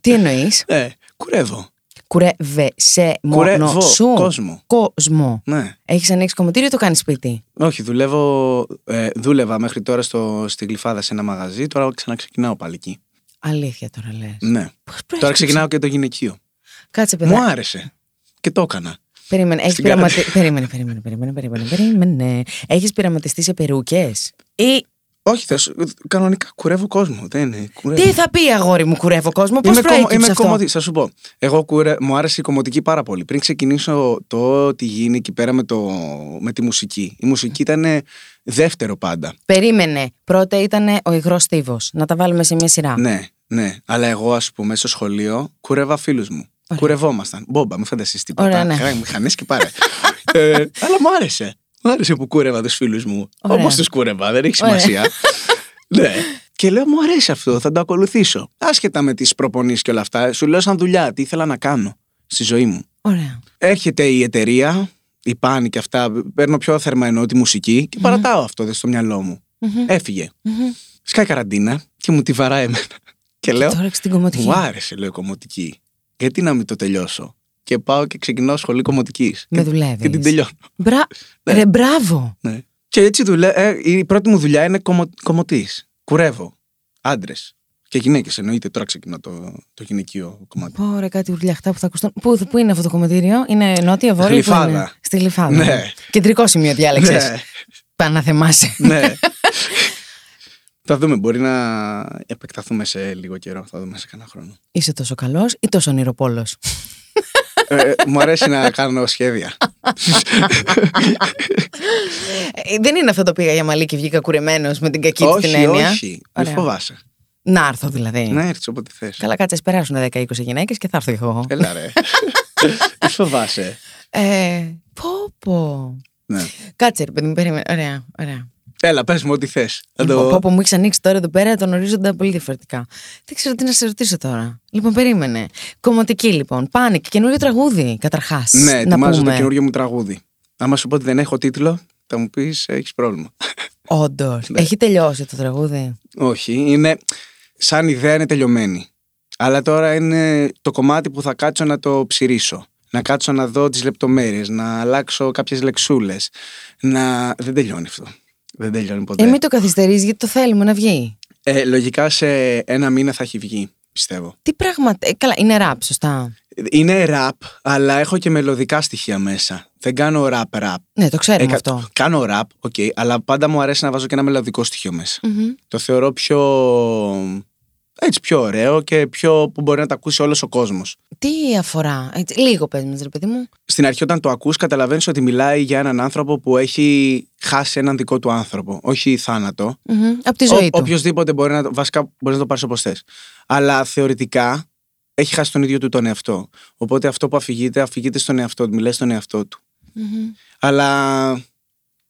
Speaker 3: Τι εννοείς;
Speaker 4: Ε, κουρεύω.
Speaker 3: Κουρεύεσαι μόνο
Speaker 4: Κουρεύω
Speaker 3: σου.
Speaker 4: κόσμο.
Speaker 3: Κόσμο.
Speaker 4: Ναι.
Speaker 3: Έχεις ανοίξει κομμωτήριο ή το κάνεις σπίτι;
Speaker 4: Όχι, δουλεύω, ε, δούλευα μέχρι τώρα στο, στη Γλυφάδα σε ένα μαγαζί. Τώρα ξαναξεκινάω πάλι εκεί.
Speaker 3: Αλήθεια τώρα λες.
Speaker 4: Ναι. Τώρα ξεκινάω και το γυναικείο.
Speaker 3: Κάτσε, παιδιά.
Speaker 4: Μου άρεσε. Και το έκανα.
Speaker 3: Περίμενε. Έχεις
Speaker 4: Στην
Speaker 3: πειραματι...
Speaker 4: καραντίνα.
Speaker 3: περίμενε, περίμενε, περίμενε, περίμενε, περίμενε. Έχεις πειραματιστεί σε περούκες; Ή
Speaker 4: Όχι, θα σου- κανονικά κουρεύω κόσμο. Δεν είναι. Κουρεύω.
Speaker 3: τι θα πει, αγόρι μου, κουρεύω κόσμο, πώς
Speaker 4: Είμαι, κομμω-
Speaker 3: προέκυψε
Speaker 4: είμαι
Speaker 3: αυτό;
Speaker 4: κομμωδί. Θα σου πω. Εγώ κουρε... μου άρεσε η κομμωτική πάρα πολύ. Πριν ξεκινήσω το τι γίνει εκεί πέρα με, το... με τη μουσική. Η μουσική ήταν δεύτερο πάντα.
Speaker 3: Περίμενε. Πρώτα ήταν ο υγρός στίβος. Να τα βάλουμε σε μια σειρά.
Speaker 4: Ναι, ναι. Αλλά εγώ, ας πούμε, στο σχολείο κουρεύα φίλους μου. Κουρευόμασταν. Μπόμπα, μην φανταστείς τίποτα.
Speaker 3: Ωραία, ναι.
Speaker 4: Χαρά, μηχανές και πάρε. ε, αλλά μου άρεσε. Μου άρεσε που κούρευα τους φίλους μου.
Speaker 3: Ωραία.
Speaker 4: Όπως τους κούρευα, δεν έχει
Speaker 3: Ωραία.
Speaker 4: σημασία. ναι. Και λέω, μου αρέσει αυτό, θα το ακολουθήσω. Άσχετα με τις προπονήσεις και όλα αυτά, σου λέω σαν δουλειά τι ήθελα να κάνω στη ζωή μου.
Speaker 3: Ωραία.
Speaker 4: Έρχεται η εταιρεία, η πάνη και αυτά, παίρνω πιο θερμά εννοώ τη μουσική και παρατάω αυτό δε στο μυαλό μου. Έφυγε. Σκάει καραντίνα και μου τη βαράει εμένα. Και λέω,
Speaker 3: Τώρα στην κομμωτική.
Speaker 4: μου άρεσε, λέω, κομμωτική. Γιατί να μην το τελειώσω. Και πάω και ξεκινάω σχολή κομμωτικής.
Speaker 3: Με
Speaker 4: και,
Speaker 3: δουλεύεις.
Speaker 4: και την τελειώνω.
Speaker 3: Μπρα...
Speaker 4: Ναι.
Speaker 3: Ρε, μπράβο.
Speaker 4: Ναι. Και έτσι δουλε... ε, η πρώτη μου δουλειά είναι κομμω... κομμωτής. Κουρεύω. Άντρες. Και γυναίκες εννοείται. Τώρα ξεκινώ το, το γυναικείο κομμάτι.
Speaker 3: Πω ρε κάτι ουρλιαχτά που θα ακουστούν. Πού, πού είναι αυτό το κομμωτήριο, Είναι νότια, βόρεια. πού
Speaker 4: Γλυφάδα.
Speaker 3: είναι; Στη Γλυφάδα.
Speaker 4: Ναι.
Speaker 3: Κεντρικό σημείο διάλεξες.
Speaker 4: Ναι.
Speaker 3: Πάνε να θεμάσαι.
Speaker 4: ναι. Θα δούμε. Μπορεί να επεκταθούμε σε λίγο καιρό. Θα δούμε σε κανένα χρόνο.
Speaker 3: Είσαι τόσο καλός ή τόσο ονειροπόλος;
Speaker 4: Ε, μου αρέσει να κάνω σχέδια.
Speaker 3: Ε, δεν είναι αυτό το πήγα για μαλλί και βγήκα κουρεμένος με την κακή του την
Speaker 4: όχι,
Speaker 3: έννοια.
Speaker 4: όχι. Μην
Speaker 3: Ωραία.
Speaker 4: φοβάσαι.
Speaker 3: Να έρθω δηλαδή.
Speaker 4: Να έρθεις όποτε θες.
Speaker 3: Καλά, κάτσε, ας περάσουν 10-20 γυναίκες και θα έρθω κι εγώ.
Speaker 4: Έλα ρε. Μην φοβάσαι.
Speaker 3: Ε, πω, πω.
Speaker 4: Ναι.
Speaker 3: Κάτσε, ρε παιδί μου, περίμενε. Ωραία, ωραία.
Speaker 4: Έλα, πες μου ό,τι θες.
Speaker 3: Λοιπόν, πω, πω, μου έχεις ανοίξει τώρα εδώ πέρα τον ορίζοντα πολύ διαφορετικά. Δεν ξέρω τι να σε ρωτήσω τώρα. Λοιπόν, περίμενε. Κομματική λοιπόν. Πάνικ, καινούριο τραγούδι καταρχάς.
Speaker 4: Ναι,
Speaker 3: να
Speaker 4: ετοιμάζω το
Speaker 3: πούμε.
Speaker 4: καινούριο μου τραγούδι. Άμα σου πω ότι δεν έχω τίτλο, θα μου πεις έχεις πρόβλημα.
Speaker 3: Όντως.
Speaker 4: Ναι.
Speaker 3: Έχει τελειώσει το τραγούδι;
Speaker 4: Όχι, είναι. Σαν ιδέα είναι τελειωμένη. Αλλά τώρα είναι το κομμάτι που θα κάτσω να το ψηρίσω. Να κάτσω να δω τις λεπτομέρειες, να αλλάξω κάποιες λεξούλες. Να... Δεν τελειώνει αυτό. Δεν τελειώνει ποτέ.
Speaker 3: Ε, μην το καθυστερείς γιατί το θέλουμε να βγει.
Speaker 4: Ε, λογικά σε ένα μήνα θα έχει βγει, πιστεύω.
Speaker 3: Τι πράγματα. Ε, καλά, είναι ραπ, σωστά.
Speaker 4: Είναι rap, αλλά έχω και μελωδικά στοιχεία μέσα. Δεν κάνω rap rap.
Speaker 3: Ναι, το ξέρουμε
Speaker 4: Έκα-
Speaker 3: αυτό.
Speaker 4: Κάνω rap, OK, αλλά πάντα μου αρέσει να βάζω και ένα μελωδικό στοιχείο μέσα.
Speaker 3: Μμμ.
Speaker 4: Το θεωρώ πιο. Έτσι πιο ωραίο και πιο που μπορεί να το ακούσει όλος ο κόσμος.
Speaker 3: Τι αφορά. Έτσι, λίγο πες μας, ρε παιδί μου.
Speaker 4: Στην αρχή, όταν το ακούς, καταλαβαίνεις ότι μιλάει για έναν άνθρωπο που έχει χάσει έναν δικό του άνθρωπο. Όχι θάνατο.
Speaker 3: Μμμ. Από τη ζωή
Speaker 4: Ο,
Speaker 3: του.
Speaker 4: οποιοδήποτε μπορεί να. το- Βασικά, μπορείς να το πάρεις όπως θες. Αλλά θεωρητικά έχει χάσει τον ίδιο του τον εαυτό. Οπότε αυτό που αφηγείται, αφηγείται στον εαυτό του. Μιλάει στον εαυτό του.
Speaker 3: Μμμ.
Speaker 4: Αλλά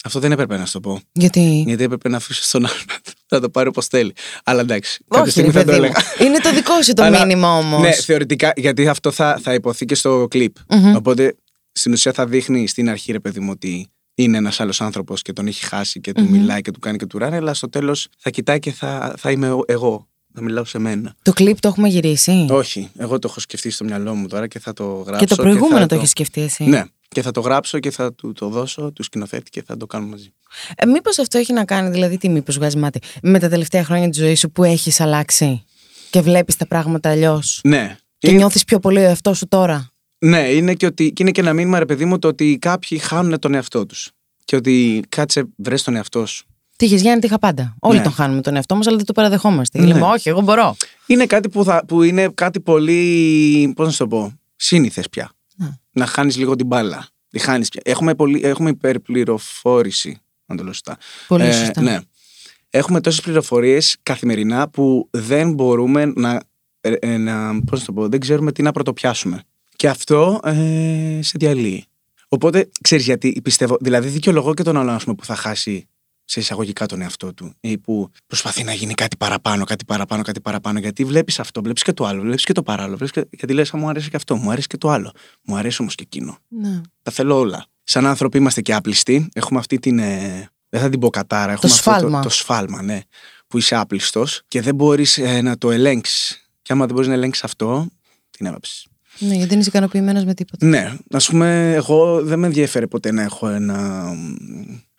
Speaker 4: αυτό δεν έπρεπε να σου το πω.
Speaker 3: Γιατί;
Speaker 4: Γιατί έπρεπε να αφήσω στον άλλον να το πάρει όπως θέλει. Αλλά εντάξει. κάποια
Speaker 3: Όχι, ρε
Speaker 4: στιγμή θα το
Speaker 3: παιδί μου.
Speaker 4: έλεγα.
Speaker 3: Είναι το δικό σου το
Speaker 4: Αλλά-
Speaker 3: μήνυμα όμως.
Speaker 4: Ναι, θεωρητικά, γιατί αυτό θα, θα υποθεί και στο κλιπ.
Speaker 3: Μμμ.
Speaker 4: Οπότε στην ουσία θα δείχνει στην αρχή, ρε παιδί μου, ότι είναι ένας άλλος άνθρωπος και τον έχει χάσει και του
Speaker 3: Μμμ.
Speaker 4: μιλάει και του κάνει και του ράνε, αλλά στο τέλος θα κοιτάει και θα, θα είμαι εγώ- εγώ. Θα μιλάω σε μένα.
Speaker 3: Το κλιπ το έχουμε γυρίσει;
Speaker 4: Όχι, εγώ το έχω σκεφτεί στο μυαλό μου τώρα και θα το γράψω.
Speaker 3: και το προηγούμενο
Speaker 4: θα
Speaker 3: το έχεις σκεφτεί εσύ;
Speaker 4: Ναι, και θα το γράψω και θα του το δώσω του σκηνοθέτη και θα το κάνουμε μαζί.
Speaker 3: Ε, μήπως αυτό έχει να κάνει, δηλαδή, τι μήπως βγάζει μάτι, με τα τελευταία χρόνια της ζωής σου που έχεις αλλάξει και βλέπεις τα πράγματα αλλιώς;
Speaker 4: Ναι.
Speaker 3: Και
Speaker 4: Είναι-
Speaker 3: νιώθεις πιο πολύ ο εαυτός σου τώρα;
Speaker 4: Ναι, είναι και, ότι, και είναι και ένα μήνυμα, ρε παιδί μου, το ότι κάποιοι χάνουν τον εαυτό τους. Και ότι κάτσε, βρε τον εαυτό σου.
Speaker 3: Τι είχες Γιάννη, τι είχα πάντα. Όλοι
Speaker 4: Ναι.
Speaker 3: τον χάνουμε τον εαυτό μας, αλλά δεν το παραδεχόμαστε.
Speaker 4: Ναι.
Speaker 3: Λέμε, Όχι, εγώ μπορώ.
Speaker 4: Είναι κάτι που, θα, που είναι κάτι πολύ. Πώς να σου το πω. Σύνηθες πια.
Speaker 3: Ναι.
Speaker 4: Να χάνεις λίγο την μπάλα. Τη χάνεις πια. Έχουμε, πολύ, έχουμε υπερπληροφόρηση. Να το λέω σωστά.
Speaker 3: Πολύ σωστά.
Speaker 4: Ναι. Έχουμε τόσες πληροφορίες καθημερινά που δεν μπορούμε να. ε, ε, να πώς να το πω, δεν ξέρουμε τι να πρωτοπιάσουμε. Και αυτό ε, σε διαλύει. Οπότε, ξέρεις γιατί πιστεύω, δηλαδή δικαιολογώ και τον άλλον ας πούμε, που θα χάσει σε εισαγωγικά τον εαυτό του ή που προσπαθεί να γίνει κάτι παραπάνω, κάτι παραπάνω, κάτι παραπάνω. Γιατί βλέπεις αυτό, βλέπεις και το άλλο, βλέπεις και το παράλληλο. Βλέπεις και... Γιατί λες, μου αρέσει και αυτό, μου αρέσει και το άλλο. Μου αρέσει όμως και εκείνο.
Speaker 3: Ναι.
Speaker 4: Τα θέλω όλα. Σαν άνθρωποι είμαστε και άπλιστοι. Έχουμε αυτή την. Ε, δεν θα την πω κατάρα. Έχουμε αυτό
Speaker 3: σφάλμα.
Speaker 4: Το, το σφάλμα, ναι. Που είσαι άπλιστος και δεν μπορείς να το ελέγξεις. Και άμα δεν μπορείς να ελέγξεις αυτό, την έβαψες.
Speaker 3: ναι, γιατί δεν είσαι ικανοποιημένος με τίποτα.
Speaker 4: Ναι, ας πούμε, εγώ δεν με ενδιαφέρει ποτέ να έχω ένα μ,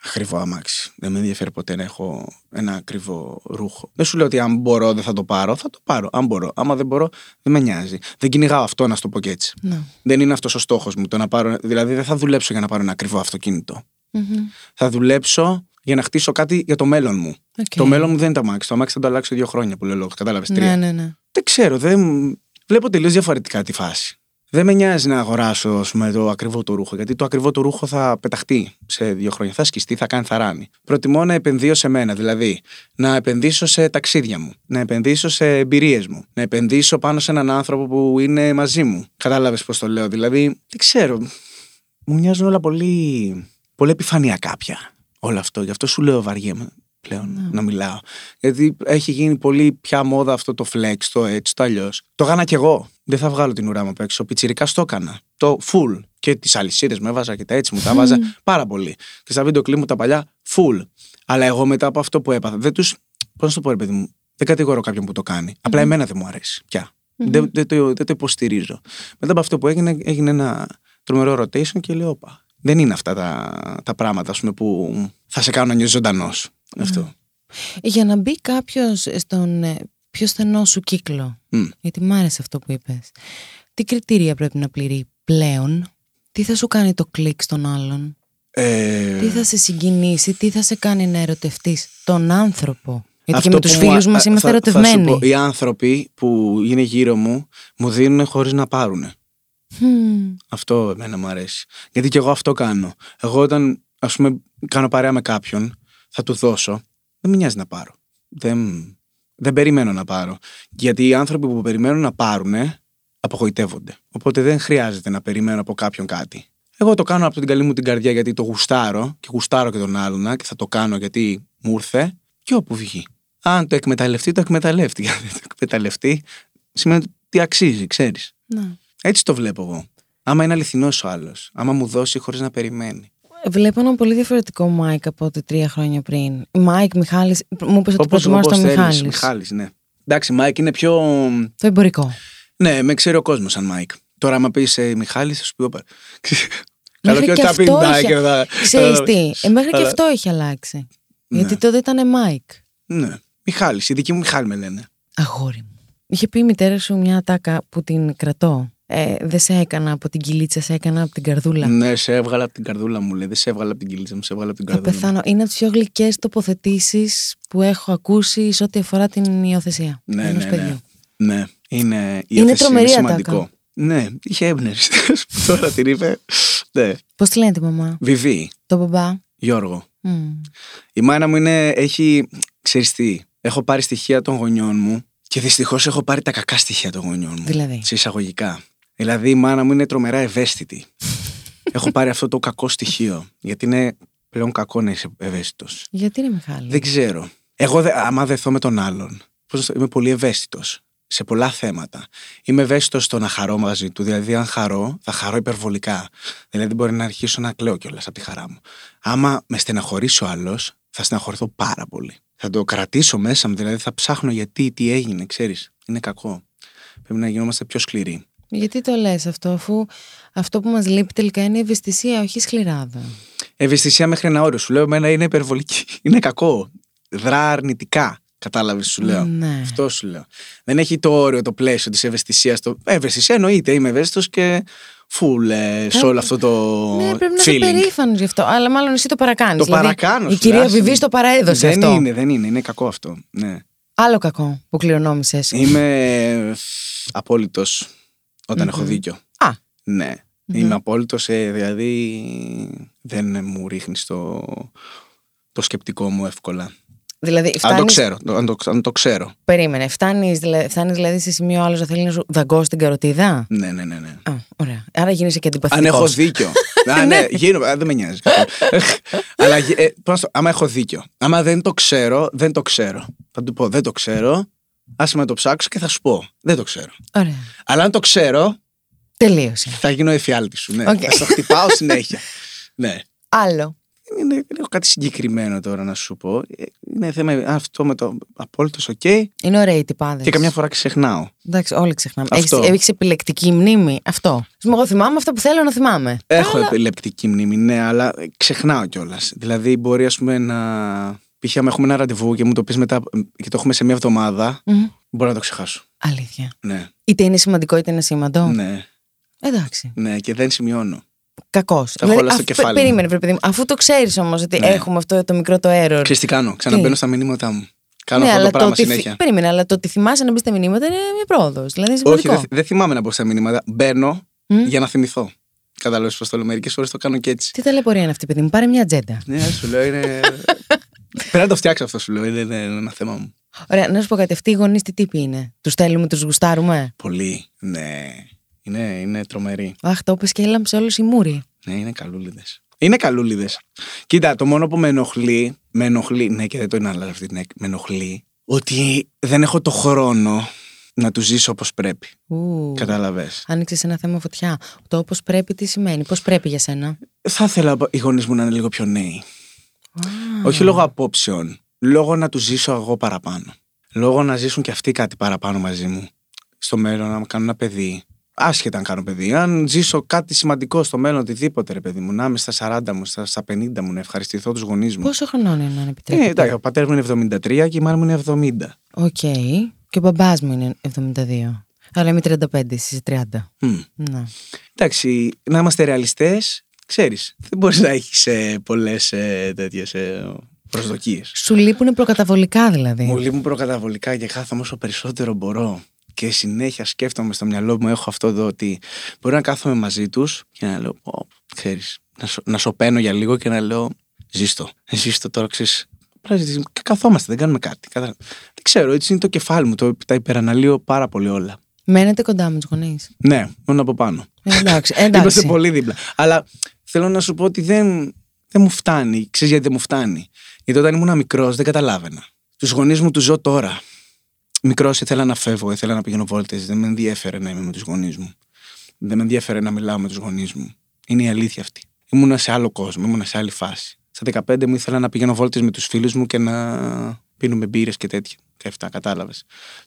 Speaker 4: ακριβό αμάξι. Δεν με ενδιαφέρει ποτέ να έχω ένα ακριβό ρούχο. Δεν σου λέω ότι αν μπορώ δεν θα το πάρω, θα το πάρω. Αν μπορώ. Άμα δεν μπορώ, δεν με νοιάζει. Δεν κυνηγάω αυτό, να σου το πω και έτσι.
Speaker 3: Ναι.
Speaker 4: Δεν είναι αυτός ο στόχος μου. Το να πάρω, δηλαδή, δεν θα δουλέψω για να πάρω ένα ακριβό αυτοκίνητο.
Speaker 3: Μμμ.
Speaker 4: Θα δουλέψω για να χτίσω κάτι για το μέλλον μου.
Speaker 3: Οκ.
Speaker 4: Το μέλλον μου δεν είναι το αμάξι. Το αμάξι θα το αλλάξω δύο χρόνια που λέει ο λόγος. Κατάλαβες τρία.
Speaker 3: Ναι, ναι, ναι.
Speaker 4: Δεν ξέρω, δεν... βλέπω τελείως διαφορετικά τη φάση. Δεν με νοιάζει να αγοράσω ας πούμε, το ακριβό το ρούχο, γιατί το ακριβό το ρούχο θα πεταχτεί σε δύο χρόνια. Θα σκιστεί, θα κάνει θαράνι. Προτιμώ να επενδύω σε μένα, δηλαδή να επενδύσω σε ταξίδια μου, να επενδύσω σε εμπειρίες μου, να επενδύσω πάνω σε έναν άνθρωπο που είναι μαζί μου. Κατάλαβες πώς το λέω. Δηλαδή, δεν ξέρω. Μου μοιάζουν όλα πολύ, πολύ επιφανειακά πια. Όλο αυτό. Γι' αυτό σου λέω βαριέμαι πλέον να μιλάω. Γιατί έχει γίνει πολύ πια μόδα αυτό το flex, το έτσι, το αλλιώς. Το έκανα κι εγώ. Δεν θα βγάλω την ουρά μου απ' έξω. Πιτσιρικάς το έκανα. Το full. Και τις αλυσίδες μου έβαζα και τα έτσι μου τα βάζα πάρα πολύ. Και στα βίντεο κλειπ μου τα παλιά full. Αλλά εγώ μετά από αυτό που έπαθα, δεν τους. Πώς να το πω, ρε παιδί μου, δεν κατηγορώ κάποιον που το κάνει. Απλά εμένα δεν μου αρέσει πια. Δεν, δεν, το, δεν το υποστηρίζω. Μετά από αυτό που έγινε, έγινε ένα τρομερό rotation και λέω, όπα. Δεν είναι αυτά τα, τα πράγματα ας πούμε, που θα σε κάνουν να νιώσεις ζωντανός. Αυτό.
Speaker 3: Για να μπει κάποιος στον ε, πιο στενό σου κύκλο,
Speaker 4: Μμ.
Speaker 3: γιατί μ' άρεσε αυτό που είπες, τι κριτήρια πρέπει να πληρεί πλέον, τι θα σου κάνει το κλικ στον άλλον,
Speaker 4: Ε,
Speaker 3: τι θα σε συγκινήσει, τι θα σε κάνει να ερωτευτείς τον άνθρωπο. Γιατί
Speaker 4: αυτό
Speaker 3: και με τους
Speaker 4: που μου
Speaker 3: φίλους
Speaker 4: α-
Speaker 3: μας
Speaker 4: θα-
Speaker 3: είμαστε
Speaker 4: θα σου
Speaker 3: ερωτευμένοι.
Speaker 4: πω, οι άνθρωποι που είναι γύρω μου μου δίνουν χωρίς να πάρουν.
Speaker 3: Μμμ.
Speaker 4: Αυτό εμένα μου αρέσει. Γιατί και εγώ αυτό κάνω. Εγώ όταν ας πούμε κάνω παρέα με κάποιον, θα του δώσω, δεν με νοιάζει να πάρω. Δεν, δεν περιμένω να πάρω. Γιατί οι άνθρωποι που περιμένουν να πάρουν απογοητεύονται. Οπότε δεν χρειάζεται να περιμένω από κάποιον κάτι. Εγώ το κάνω από την καλή μου την καρδιά γιατί το γουστάρω και γουστάρω και τον άλλον και θα το κάνω γιατί μου ήρθε και όπου βγει. Αν το εκμεταλλευτεί, το εκμεταλλεύτηκε. Αν δεν το εκμεταλλευτεί, σημαίνει ότι αξίζει, ξέρεις.
Speaker 3: Ναι.
Speaker 4: Έτσι το βλέπω εγώ. Άμα είναι αληθινός ο άλλος. Άμα μου δώσει χωρίς να περιμένει.
Speaker 3: Βλέπω ένα πολύ διαφορετικό Μάικ από ότι τρία χρόνια πριν. Μάικ, Μιχάλης, μου είπες ότι
Speaker 4: Όπως-
Speaker 3: προτιμάς
Speaker 4: όπως
Speaker 3: τον
Speaker 4: θέλεις.
Speaker 3: Μιχάλης.
Speaker 4: Μιχάλης, ναι. Εντάξει, Μάικ είναι πιο.
Speaker 3: Το εμπορικό.
Speaker 4: Ναι, με ξέρει ο κόσμος σαν Μάικ. Τώρα, άμα πεις ε, Μιχάλης, θα σου πει όπα. Καλό
Speaker 3: Μέχρι
Speaker 4: και
Speaker 3: και
Speaker 4: όταν πει
Speaker 3: αυτό
Speaker 4: Μάικ.
Speaker 3: είχε-
Speaker 4: θα-
Speaker 3: Ξέρεις
Speaker 4: θα-
Speaker 3: τι, ε, μέχρι και
Speaker 4: αλλά-
Speaker 3: αυτό έχει αλλάξει.
Speaker 4: Ναι.
Speaker 3: Γιατί τότε ήταν Μάικ.
Speaker 4: Ναι. Μιχάλης, η δική μου Μιχάλη με λένε.
Speaker 3: Αγόρι μου. Είχε πει η μητέρα σου μια τάκα που την κρατώ. Ε, δεν σε έκανα από την κυλίτσα, σε έκανα από την καρδούλα.
Speaker 4: Ναι, σε έβγαλα από την καρδούλα μου, λέει. Δεν σε έβγαλα από την κυλίτσα μου, σε έβγαλα από την
Speaker 3: Θα
Speaker 4: καρδούλα. μου.
Speaker 3: πεθάνω. Είναι από τις πιο γλυκές τοποθετήσεις που έχω ακούσει σε ό,τι αφορά την υιοθεσία
Speaker 4: Ναι,
Speaker 3: ενός
Speaker 4: ναι,
Speaker 3: παιδιού.
Speaker 4: ναι. Ναι, είναι, η
Speaker 3: Είναι
Speaker 4: υιοθεσία
Speaker 3: τρομερή
Speaker 4: σημαντικό.
Speaker 3: ατάκα.
Speaker 4: Ναι, είχε έμπνευση. Τώρα την είπε. Ναι.
Speaker 3: Πώς τη λένε τη μαμά,
Speaker 4: Βιβί,
Speaker 3: τον μπαμπά.
Speaker 4: Γιώργο.
Speaker 3: Μμ.
Speaker 4: Η μάνα μου είναι, έχει, ξέρεις τι, έχω πάρει στοιχεία των γονιών μου και δυστυχώς έχω πάρει τα κακά στοιχεία των γονιών μου.
Speaker 3: Δηλαδή;
Speaker 4: Σε εισαγωγικά. Δηλαδή η μάνα μου είναι τρομερά ευαίσθητη. έχω πάρει αυτό το κακό στοιχείο. Γιατί είναι πλέον κακό να είσαι ευαίσθητος.
Speaker 3: Γιατί είναι Μιχάλη.
Speaker 4: Δεν ξέρω. Εγώ, δε, άμα δεθώ με τον άλλον, πώς να το- είμαι πολύ ευαίσθητος σε πολλά θέματα. Είμαι ευαίσθητος στο να χαρώ μαζί του. Δηλαδή, αν χαρώ, θα χαρώ υπερβολικά. Δηλαδή, μπορεί να αρχίσω να κλαίω κιόλας από τη χαρά μου. Άμα με στεναχωρήσει ο άλλος, θα στεναχωρηθώ πάρα πολύ. Θα το κρατήσω μέσα μου, δηλαδή θα ψάχνω γιατί, τι έγινε, ξέρεις. Είναι κακό. Πρέπει να γινόμαστε πιο σκληροί.
Speaker 3: Γιατί το λες αυτό, αφού αυτό που μας λείπει τελικά είναι η ευαισθησία, όχι η σκληράδα.
Speaker 4: Ευαισθησία μέχρι ένα όριο. Σου λέω, εμένα είναι υπερβολική. Είναι κακό. Δρά αρνητικά. Κατάλαβες, σου λέω.
Speaker 3: Ναι.
Speaker 4: Αυτό σου λέω. Δεν έχει το όριο, το πλαίσιο της ευαισθησίας. Το... Ε, ευαισθησία εννοείται. Είμαι ευαίσθητος και φουλ ε, σε όλο αυτό το
Speaker 3: Ναι, πρέπει να είσαι
Speaker 4: feeling.
Speaker 3: περήφανος γι' αυτό. Αλλά μάλλον εσύ το παρακάνεις.
Speaker 4: Το παρακάνω.
Speaker 3: Η
Speaker 4: σου,
Speaker 3: κυρία
Speaker 4: άσε.
Speaker 3: Βιβί το παραέδωσε
Speaker 4: δεν
Speaker 3: αυτό.
Speaker 4: είναι, δεν είναι. Είναι κακό αυτό. Ναι.
Speaker 3: Άλλο κακό που κληρονόμησες.
Speaker 4: Είμαι απόλυτος όταν έχω δίκιο.
Speaker 3: Α.
Speaker 4: Ναι. Είμαι απόλυτος, δηλαδή δεν μου ρίχνεις το, το σκεπτικό μου εύκολα.
Speaker 3: Δηλαδή,
Speaker 4: Αν το
Speaker 3: φτάνεις,
Speaker 4: ξέρω. Αν το, αν το ξέρω.
Speaker 3: περίμενε. Φτάνεις δηλαδή, δηλαδή σε σημείο άλλο να θέλει να σου δαγκώσει την καροτίδα;
Speaker 4: Ναι, ναι, ναι. ναι.
Speaker 3: Α, ωραία. Άρα γίνεσαι και
Speaker 4: Αν
Speaker 3: αντιπαθητικός.
Speaker 4: έχω δίκιο. Α, ναι, γίνω, α, δεν με νοιάζει. Αλλά ε, πώς το- άμα έχω δίκιο. Άμα δεν το ξέρω, δεν το ξέρω. Θα του πω, δεν το ξέρω. Άσε με να το ψάξω και θα σου πω. Δεν το ξέρω.
Speaker 3: Ωραία.
Speaker 4: Αλλά αν το ξέρω,
Speaker 3: Τελείωσε.
Speaker 4: θα γίνω εφιάλτη σου. Ναι.
Speaker 3: Οκ.
Speaker 4: Θα στο χτυπάω συνέχεια. ναι.
Speaker 3: Άλλο.
Speaker 4: Είναι, δεν έχω κάτι συγκεκριμένο τώρα να σου πω. Ε, Είναι θέμα αυτό με το απόλυτος οκ.
Speaker 3: Είναι ωραία οι τυπάδες.
Speaker 4: Και καμιά φορά ξεχνάω.
Speaker 3: Εντάξει, όλοι ξεχνάμε.
Speaker 4: Αυτό.
Speaker 3: Έχεις, έχεις επιλεκτική μνήμη; Αυτό. Ας πούμε, Εγώ θυμάμαι αυτά που θέλω να θυμάμαι.
Speaker 4: Έχω επιλεκτική μνήμη, ναι, αλλά ξεχνάω κιόλας. Δηλαδή, μπορεί ας πούμε να. Π.χ. άμα έχουμε ένα ραντεβού και μου το πεις μετά και το έχουμε σε μια εβδομάδα,
Speaker 3: Μμμ.
Speaker 4: μπορώ να το ξεχάσω.
Speaker 3: Αλήθεια.
Speaker 4: Ναι,
Speaker 3: Είτε είναι σημαντικό είτε είναι ασήμαντο.
Speaker 4: ναι,
Speaker 3: Εντάξει.
Speaker 4: ναι, και δεν σημειώνω.
Speaker 3: Κακός.
Speaker 4: Τα έχω όλα στο κεφάλι μου.
Speaker 3: Περίμενε, βρε παιδί μου. Αφού το ξέρεις όμως ότι
Speaker 4: Ναι.
Speaker 3: έχουμε αυτό το μικρό το error.
Speaker 4: Ξέρεις τι κάνω, ξαναμπαίνω στα μηνύματά μου. Κάνω
Speaker 3: ναι,
Speaker 4: αυτό
Speaker 3: αλλά
Speaker 4: το πράγμα
Speaker 3: ότι, θυ-
Speaker 4: συνέχεια.
Speaker 3: Περίμενε, αλλά το ότι θυμάσαι να μπεις στα μηνύματα είναι μια πρόοδος. Δηλαδή είναι
Speaker 4: Όχι,
Speaker 3: σημαντικό.
Speaker 4: δεν δεν θυμάμαι να μπω στα μηνύματα. Μπαίνω
Speaker 3: Μμ.
Speaker 4: για να θυμηθώ. Κατάλαβες πώ το λέω. Μερικές φορέ το κάνω και έτσι.
Speaker 3: Τι ταλαιπωρία είναι αυτή, παιδί μου. Πάρε μια ατζέντα.
Speaker 4: Ναι, σου λέω είναι. Πρέπει να το φτιάξω αυτό, σου λέω. Είναι, είναι ένα θέμα μου.
Speaker 3: Ωραία, να σου πω κάτι. Αυτοί οι γονείς τι τύποι είναι; Τους στέλνουμε, τους γουστάρουμε;
Speaker 4: Πολύ. Ναι. Είναι, είναι τρομερή.
Speaker 3: Αχ, το είπες και έλαμψε όλος η μούρη.
Speaker 4: Ναι, είναι καλούλιδες. Είναι καλούλιδες. Κοίτα, το μόνο που με ενοχλεί, με ενοχλεί, ναι, και δεν το είναι άλλο αυτή, ναι, με ενοχλεί, ότι δεν έχω το χρόνο να τους ζήσω όπως πρέπει.
Speaker 3: Ου.
Speaker 4: Κατάλαβες.
Speaker 3: Άνοιξε ένα θέμα φωτιά. Το όπως πρέπει τι σημαίνει, πώς πρέπει για σένα;
Speaker 4: Θα ήθελα οι γονείς μου να είναι λίγο πιο νέοι. Όχι λόγω απόψεων. Λόγω να τους ζήσω εγώ παραπάνω. Λόγω να ζήσουν και αυτοί κάτι παραπάνω μαζί μου. Στο μέλλον, να κάνουν ένα παιδί. Άσχετα αν κάνω παιδί. Αν ζήσω κάτι σημαντικό στο μέλλον, οτιδήποτε, ρε παιδί μου, να είμαι στα 40 μου, στα, στα 50 μου, να ευχαριστηθώ τους γονείς μου.
Speaker 3: Πόσο χρονών είναι, αν
Speaker 4: Ε,
Speaker 3: επιτρέπετε.
Speaker 4: εντάξει, ο πατέρας μου είναι 73 και η μάνα μου είναι 70.
Speaker 3: Οκ. Και ο μπαμπάς μου είναι 72. Αλλά είμαι 35, εσύ είσαι 30.
Speaker 4: Μμ.
Speaker 3: Ναι.
Speaker 4: Εντάξει, να είμαστε ρεαλιστές, ξέρεις. Δεν μπορείς να έχεις ε, πολλές ε, τέτοιες ε, προσδοκίες.
Speaker 3: Σου λείπουν προκαταβολικά δηλαδή.
Speaker 4: Μου λείπουν προκαταβολικά και κάθομαι όσο περισσότερο μπορώ. Και συνέχεια σκέφτομαι στο μυαλό μου, έχω αυτό εδώ ότι μπορεί να κάθομαι μαζί τους και να λέω, πω, ξέρεις, να, σο, να σωπαίνω για λίγο και να λέω, ζήστο, ζήστο τώρα, ξέρεις. Απλά ζεις- Καθόμαστε, δεν κάνουμε κάτι. Κατα... Δεν ξέρω, έτσι είναι το κεφάλι μου, το, τα υπεραναλύω πάρα πολύ όλα.
Speaker 3: Μένετε κοντά με τους γονείς.
Speaker 4: Ναι, μόνο από πάνω.
Speaker 3: Ε, εντάξει,
Speaker 4: Είμαστε
Speaker 3: εντάξει.
Speaker 4: πολύ δίπλα. Αλλά θέλω να σου πω ότι δεν, δεν μου φτάνει. Ξέρεις γιατί δεν μου φτάνει; Γιατί όταν ήμουν μικρός δεν καταλάβαινα. Τους γονείς μου τους ζω τώρα. Μικρός ήθελα να φεύγω, ήθελα να πηγαίνω βόλτες. Δεν με ενδιαφέρε να είμαι με τους γονείς μου. Δεν με ενδιαφέρε να μιλάω με τους γονείς μου. Είναι η αλήθεια αυτή. Ήμουνα σε άλλο κόσμο, ήμουνα σε άλλη φάση. Στα 15 μου ήθελα να πηγαίνω βόλτες με τους φίλους μου και να πίνουμε μπύρες και τέτοια. Και αυτά, κατάλαβες.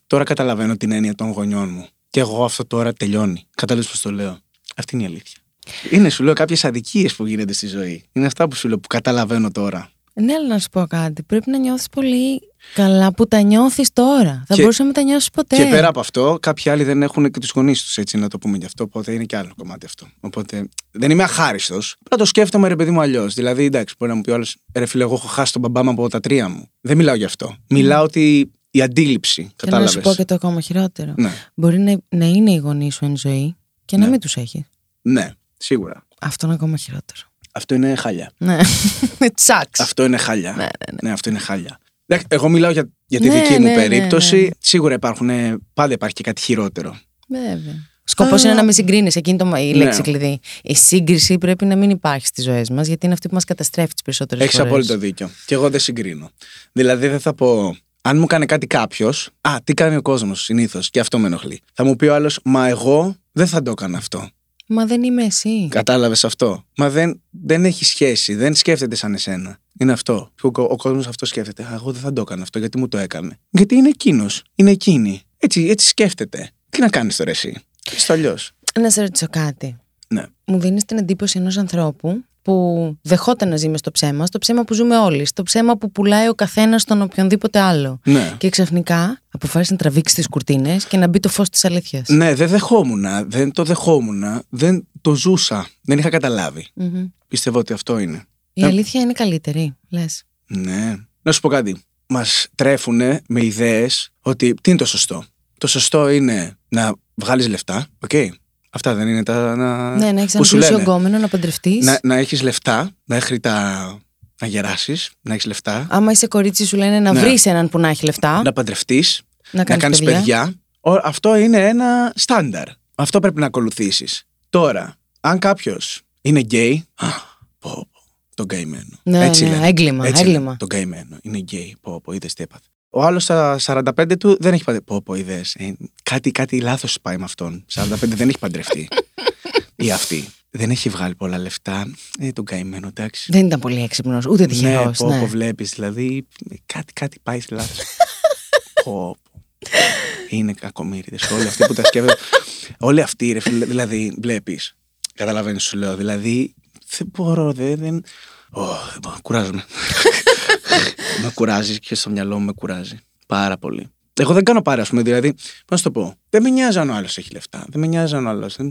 Speaker 4: Τώρα καταλαβαίνω την έννοια των γονιών μου. Και εγώ αυτό τώρα τελειώνει. Κατάλαβες πώς το λέω. Αυτή είναι η αλήθεια. Είναι, σου λέω, κάποιες αδικίες που γίνονται στη ζωή. Είναι αυτά που σου λέω που καταλαβαίνω τώρα.
Speaker 3: Ναι, αλλά να σου πω κάτι. Πρέπει να νιώθεις πολύ καλά που τα νιώθεις τώρα. Θα
Speaker 4: Και-
Speaker 3: μπορούσε να μην τα νιώσεις ποτέ.
Speaker 4: Και πέρα από αυτό, κάποιοι άλλοι δεν έχουν και τους γονείς τους, έτσι να το πούμε γι' αυτό. Οπότε είναι και άλλο κομμάτι αυτό. Οπότε δεν είμαι αχάριστος. Απλά το σκέφτομαι ρε παιδί μου αλλιώς. Δηλαδή, εντάξει, μπορεί να μου πει όλο, ρε φίλε, εγώ έχω χάσει τον μπαμπά μου από τα τρία μου. Δεν μιλάω γι' αυτό. Μιλάω ότι η αντίληψη.
Speaker 3: Και να
Speaker 4: Κατάλαβε.
Speaker 3: σου πω και το ακόμα χειρότερο.
Speaker 4: Ναι,
Speaker 3: Μπορεί να, να είναι οι γονείς σου εν ζωή και να
Speaker 4: Ναι.
Speaker 3: μην τους έχεις.
Speaker 4: ναι, σίγουρα.
Speaker 3: Αυτό είναι ακόμα χειρότερο.
Speaker 4: Αυτό είναι χάλια.
Speaker 3: Ναι. Τσάξ.
Speaker 4: Αυτό είναι χάλια.
Speaker 3: Ναι, ναι,
Speaker 4: αυτό είναι χάλια. Εντάξει, Εγώ μιλάω για, για τη
Speaker 3: Ναι,
Speaker 4: δική
Speaker 3: ναι,
Speaker 4: μου
Speaker 3: ναι,
Speaker 4: περίπτωση.
Speaker 3: ναι.
Speaker 4: Σίγουρα υπάρχουν, ε, πάντα υπάρχει και κάτι χειρότερο.
Speaker 3: Βέβαια. Σκοπός είναι να μην συγκρίνεις. Εκείνη το, η λέξη
Speaker 4: Ναι.
Speaker 3: κλειδί. Η σύγκριση πρέπει να μην υπάρχει στις ζωές μας, γιατί είναι αυτή που μας καταστρέφει τις περισσότερες φορές.
Speaker 4: Έχει απόλυτο δίκιο. Και εγώ δεν συγκρίνω. Δηλαδή δεν θα πω. Αν μου κάνει κάτι κάποιος, Α, τι κάνει ο κόσμος συνήθως, και αυτό με ενοχλεί. Θα μου πει ο άλλος, Μα εγώ δεν θα το έκανα αυτό.
Speaker 3: Μα δεν είμαι εσύ.
Speaker 4: Κατάλαβες αυτό; Μα δεν, δεν έχει σχέση, δεν σκέφτεται σαν εσένα. Είναι αυτό. Ο, ο κόσμος αυτό σκέφτεται. Α, εγώ δεν θα το έκανα αυτό, γιατί μου το έκανε. Γιατί είναι εκείνος. Είναι εκείνη. Έτσι, έτσι σκέφτεται. Τι να κάνεις τώρα εσύ; Έτσι το αλλιώς.
Speaker 3: Να σε ρωτήσω κάτι.
Speaker 4: Ναι.
Speaker 3: Μου δίνεις την εντύπωση ενός ανθρώπου που δεχόταν να ζει μες στο ψέμα, στο ψέμα που ζούμε όλοι, στο ψέμα που πουλάει ο καθένας στον οποιονδήποτε άλλο.
Speaker 4: Ναι.
Speaker 3: Και ξαφνικά αποφάσισε να τραβήξει τις κουρτίνες και να μπει το φως της αλήθειας.
Speaker 4: Ναι, δεν δεχόμουν. Δεν το δεχόμουν. Δεν το ζούσα. Δεν είχα καταλάβει. Πιστεύω ότι αυτό είναι.
Speaker 3: Η
Speaker 4: Ε,
Speaker 3: αλήθεια είναι καλύτερη, λες.
Speaker 4: Ναι. Να σου πω κάτι. Μας τρέφουν με ιδέες ότι τι είναι το σωστό. Το σωστό είναι να βγάλεις λεφτά. Οκ. Αυτά δεν είναι τα. Να...
Speaker 3: Ναι, να έχεις
Speaker 4: που σου
Speaker 3: ένα πλούσιο
Speaker 4: λένε.
Speaker 3: γκόμενο, να παντρευτείς.
Speaker 4: Να, να έχεις λεφτά μέχρι τα. να γεράσεις, να έχεις λεφτά.
Speaker 3: Άμα είσαι κορίτσι, σου λένε να
Speaker 4: Ναι.
Speaker 3: βρεις έναν που να έχει λεφτά.
Speaker 4: να παντρευτείς,
Speaker 3: να
Speaker 4: να
Speaker 3: κάνεις
Speaker 4: κάνεις
Speaker 3: παιδιά.
Speaker 4: παιδιά. Ο- Αυτό είναι ένα στάνταρ. Αυτό πρέπει να ακολουθήσεις. Τώρα, αν κάποιος είναι γκέι. α, Πω, πω, τον καημένο.
Speaker 3: Ναι,
Speaker 4: Έτσι
Speaker 3: ναι,
Speaker 4: λένε.
Speaker 3: έγκλημα,
Speaker 4: Έτσι
Speaker 3: έγκλημα.
Speaker 4: λένε, Τον καημένο. Είναι γκέι. Πω, πω, είδες τι έπαθε. Ο άλλος στα 45 του δεν έχει παντρευτεί. Πω, πω, είδες. Ε, κάτι κάτι λάθος πάει με αυτόν. 45 δεν έχει παντρευτεί. Ή αυτή. Δεν έχει βγάλει πολλά λεφτά. Ε, τον καημένο, εντάξει.
Speaker 3: Δεν ήταν πολύ έξυπνος, ούτε τυχερός.
Speaker 4: Ναι, πω, πω, βλέπεις, δηλαδή κάτι, κάτι πάει λάθος. πω, πω. Είναι κακομύριδες όλοι αυτοί που τα σκέφτονται. όλοι αυτοί, ρε φίλε, δηλαδή, βλέπεις. Καταλαβαίνεις σου λέω, δηλαδή, δεν μπορώ, δεν... δεν... Ω, δεν μπορώ, κουράζομαι. Με κουράζεις και στο μυαλό μου με κουράζει. Πάρα πολύ. Εγώ δεν κάνω πάρα, ας πούμε, δηλαδή, πώς να σου το πω. Δεν με νοιάζει αν ο άλλος έχει λεφτά. Δεν με νοιάζει αν ο άλλος. Πώς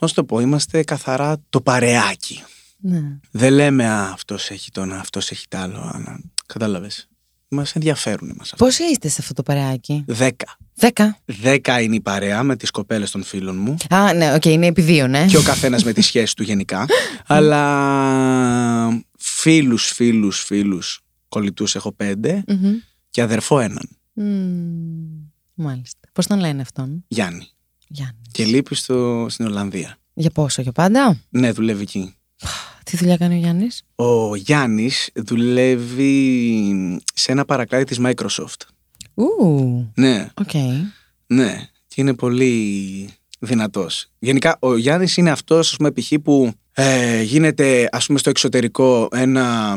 Speaker 4: να σου το πω, είμαστε καθαρά το παρεάκι.
Speaker 3: Ναι.
Speaker 4: Δεν λέμε Α, αυτός έχει το ένα, αυτός έχει τ' άλλο. Κατάλαβες. Μας ενδιαφέρουν εμάς αυτά.
Speaker 3: Πόσοι είστε σε αυτό το παρεάκι,
Speaker 4: Δέκα.
Speaker 3: Δέκα.
Speaker 4: Δέκα είναι η παρέα με τις κοπέλες των φίλων μου.
Speaker 3: Α, ναι, οκ, είναι επί δύο, ναι.
Speaker 4: και ο καθένας με τη σχέση του γενικά. Αλλά φίλους, φίλους, φίλους κολλητούς έχω πέντε
Speaker 3: Μμμ.
Speaker 4: και αδερφό έναν.
Speaker 3: Μμμ. Μάλιστα. Πώς τον λένε αυτόν,
Speaker 4: Γιάννη.
Speaker 3: Γιάννη.
Speaker 4: Και λείπει στο, στην Ολλανδία.
Speaker 3: Για πόσο, για πάντα;
Speaker 4: Ναι, δουλεύει εκεί.
Speaker 3: Τι δουλειά κάνει ο Γιάννης;
Speaker 4: Ο Γιάννης δουλεύει σε ένα παρακλάδι της Microsoft.
Speaker 3: Ου,
Speaker 4: Ναι,
Speaker 3: οκ.
Speaker 4: ναι. Και είναι πολύ δυνατός. Γενικά, ο Γιάννης είναι αυτός, ας πούμε, π.χ. που ε, γίνεται, ας πούμε, στο εξωτερικό ένα...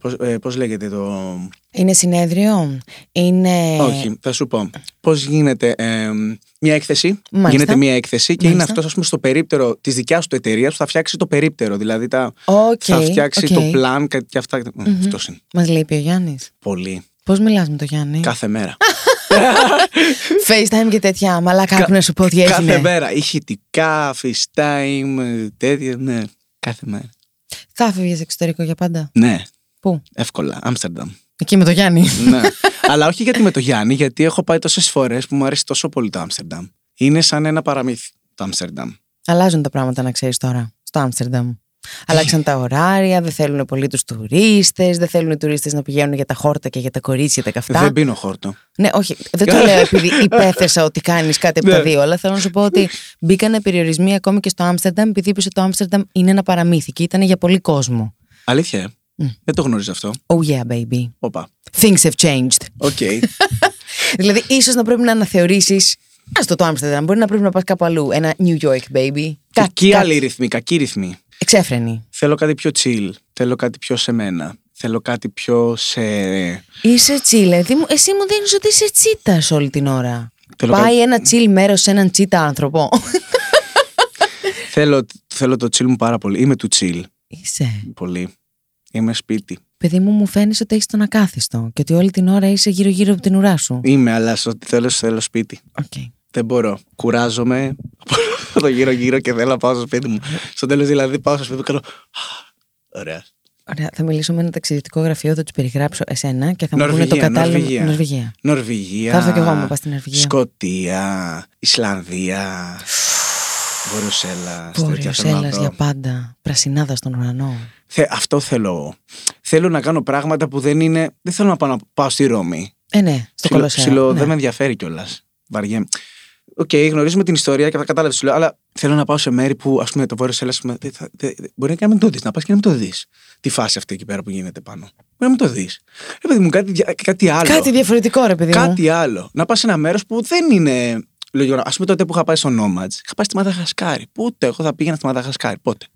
Speaker 4: Πώς, ε, πώς λέγεται το...
Speaker 3: Είναι συνέδριο; Είναι.
Speaker 4: Όχι, θα σου πω. Πώς γίνεται ε, μια έκθεση;
Speaker 3: Μάλιστα.
Speaker 4: Γίνεται μια έκθεση και είναι
Speaker 3: Μάλιστα.
Speaker 4: αυτός, ας πούμε, στο περίπτερο της δικιάς του εταιρείας που θα φτιάξει το περίπτερο. Δηλαδή, τα,
Speaker 3: Οκ,
Speaker 4: θα φτιάξει
Speaker 3: οκ.
Speaker 4: το plan και και αυτά. Αυτός είναι.
Speaker 3: Μας λείπει ο Γιάννης.
Speaker 4: Πολύ.
Speaker 3: Πώς μιλάς με τον Γιάννη;
Speaker 4: Κάθε μέρα.
Speaker 3: FaceTime και τέτοια. Μαλάκα, άκου να σου πω τι
Speaker 4: Κάθε
Speaker 3: έγινε.
Speaker 4: μέρα. Ηχητικά, FaceTime, τέτοια. Ναι, κάθε μέρα.
Speaker 3: Θα φύγεις εξωτερικό για πάντα;
Speaker 4: Ναι,
Speaker 3: Πού;
Speaker 4: εύκολα. Άμστερνταμ.
Speaker 3: Εκεί με τον Γιάννη.
Speaker 4: ναι. Αλλά όχι γιατί με το Γιάννη, γιατί έχω πάει τόσες φορές που μου αρέσει τόσο πολύ το Άμστερνταμ. Είναι σαν ένα παραμύθι το Άμστερνταμ.
Speaker 3: Αλλάζουν τα πράγματα, να ξέρεις τώρα. Στο Άμστερνταμ. Αλλάξαν τα ωράρια, δεν θέλουν πολύ τους τουρίστες, δεν θέλουν οι τουρίστες να πηγαίνουν για τα χόρτα και για τα κορίτσια τα καυτά.
Speaker 4: Δεν πίνω χόρτο.
Speaker 3: Ναι, όχι, δεν το λέω επειδή υπέθεσα ότι κάνεις κάτι από τα
Speaker 4: Ναι.
Speaker 3: δύο, αλλά θέλω να σου πω ότι μπήκανε περιορισμοί ακόμη και στο Άμστερνταμ, επειδή είπες ότι το Άμστερνταμ είναι ένα παραμύθι και ήταν για πολύ κόσμο.
Speaker 4: Αλήθεια. Ε;
Speaker 3: Μμ.
Speaker 4: Δεν το γνωρίζω αυτό.
Speaker 3: Oh yeah, baby.
Speaker 4: Όπα.
Speaker 3: Things have changed.
Speaker 4: Οκ.
Speaker 3: δηλαδή, ίσως να πρέπει να αναθεωρήσεις. Α το το Άμστερνταμ, μπορεί να πρέπει να πας κάπου αλλού. Ένα New York, baby.
Speaker 4: Κακοί άλλοι ρυθμοί, κακοί ρυθμοί.
Speaker 3: Εξέφρενη.
Speaker 4: Θέλω κάτι πιο chill. Θέλω κάτι πιο σε μένα. Θέλω κάτι πιο σε.
Speaker 3: Είσαι chill. Δη μου- Εσύ μου δίνεις ότι είσαι τσίτα όλη την ώρα.
Speaker 4: Θέλω
Speaker 3: Πάει
Speaker 4: κάτι-
Speaker 3: ένα chill μέρος σε έναν τσίτα άνθρωπο.
Speaker 4: Θέλω, θέλω το chill μου πάρα πολύ. Είμαι του chill.
Speaker 3: είσαι.
Speaker 4: Πολύ. Είμαι σπίτι.
Speaker 3: Παιδί μου, μου φαίνει ότι έχεις τον ακάθιστο και ότι όλη την ώρα είσαι γύρω-γύρω από την ουρά σου.
Speaker 4: Είμαι, αλλά στο θέλω, θέλω σπίτι.
Speaker 3: Οκ.
Speaker 4: Δεν μπορώ. Κουράζομαι από το γύρω-γύρω και θέλω να πάω στο σπίτι μου. Στο τέλος δηλαδή πάω στο σπίτι μου και κάνω. «Α, Ωραία.
Speaker 3: Ωραία, θα μιλήσω με ένα ταξιδιωτικό γραφείο, θα τους περιγράψω εσένα και θα μου πούνε το
Speaker 4: Νορβηγία,
Speaker 3: κατάλληλο.
Speaker 4: Νορβηγία.
Speaker 3: Νορβηγία.
Speaker 4: Νορβηγία.
Speaker 3: Θα έρθω κι εγώ άμα πας στην Νορβηγία.
Speaker 4: Σκοτία. Ισλανδία. Βόρειο σέλας.
Speaker 3: Βόρειο για πάντα. Πρασινάδα στον ουρανό.
Speaker 4: Θε, αυτό θέλω. Θέλω να κάνω πράγματα που δεν είναι. Δεν θέλω να πάω, να πάω στη Ρώμη.
Speaker 3: Ε, ναι, στο
Speaker 4: Ψιλο-
Speaker 3: Κολοσσέο.
Speaker 4: ψιλο-
Speaker 3: ναι.
Speaker 4: Δεν με ενδιαφέρει κιόλας. Βαριέμαι. Οκ, γνωρίζουμε την ιστορία και θα κατάλαβες σου λέω, αλλά θέλω να πάω σε μέρη που, ας πούμε, το βόρειο σέλας, μπορεί και να μην το δεις, να πας και να μην το δεις. Τη φάση αυτή εκεί πέρα που γίνεται πάνω. Μπορεί να μην το δεις. Ρε παιδί μου, κάτι, δια- κάτι άλλο.
Speaker 3: Κάτι διαφορετικό, ρε παιδί μου.
Speaker 4: Κάτι άλλο. Να πας σε ένα μέρος που δεν είναι. Λογικό. Α πούμε τότε που είχα πάει στο Nomads, είχα πάει στη Μαδαγασκάρη. Πότε εγώ θα πήγαινα στη Μαδαγασκάρη. Πότε.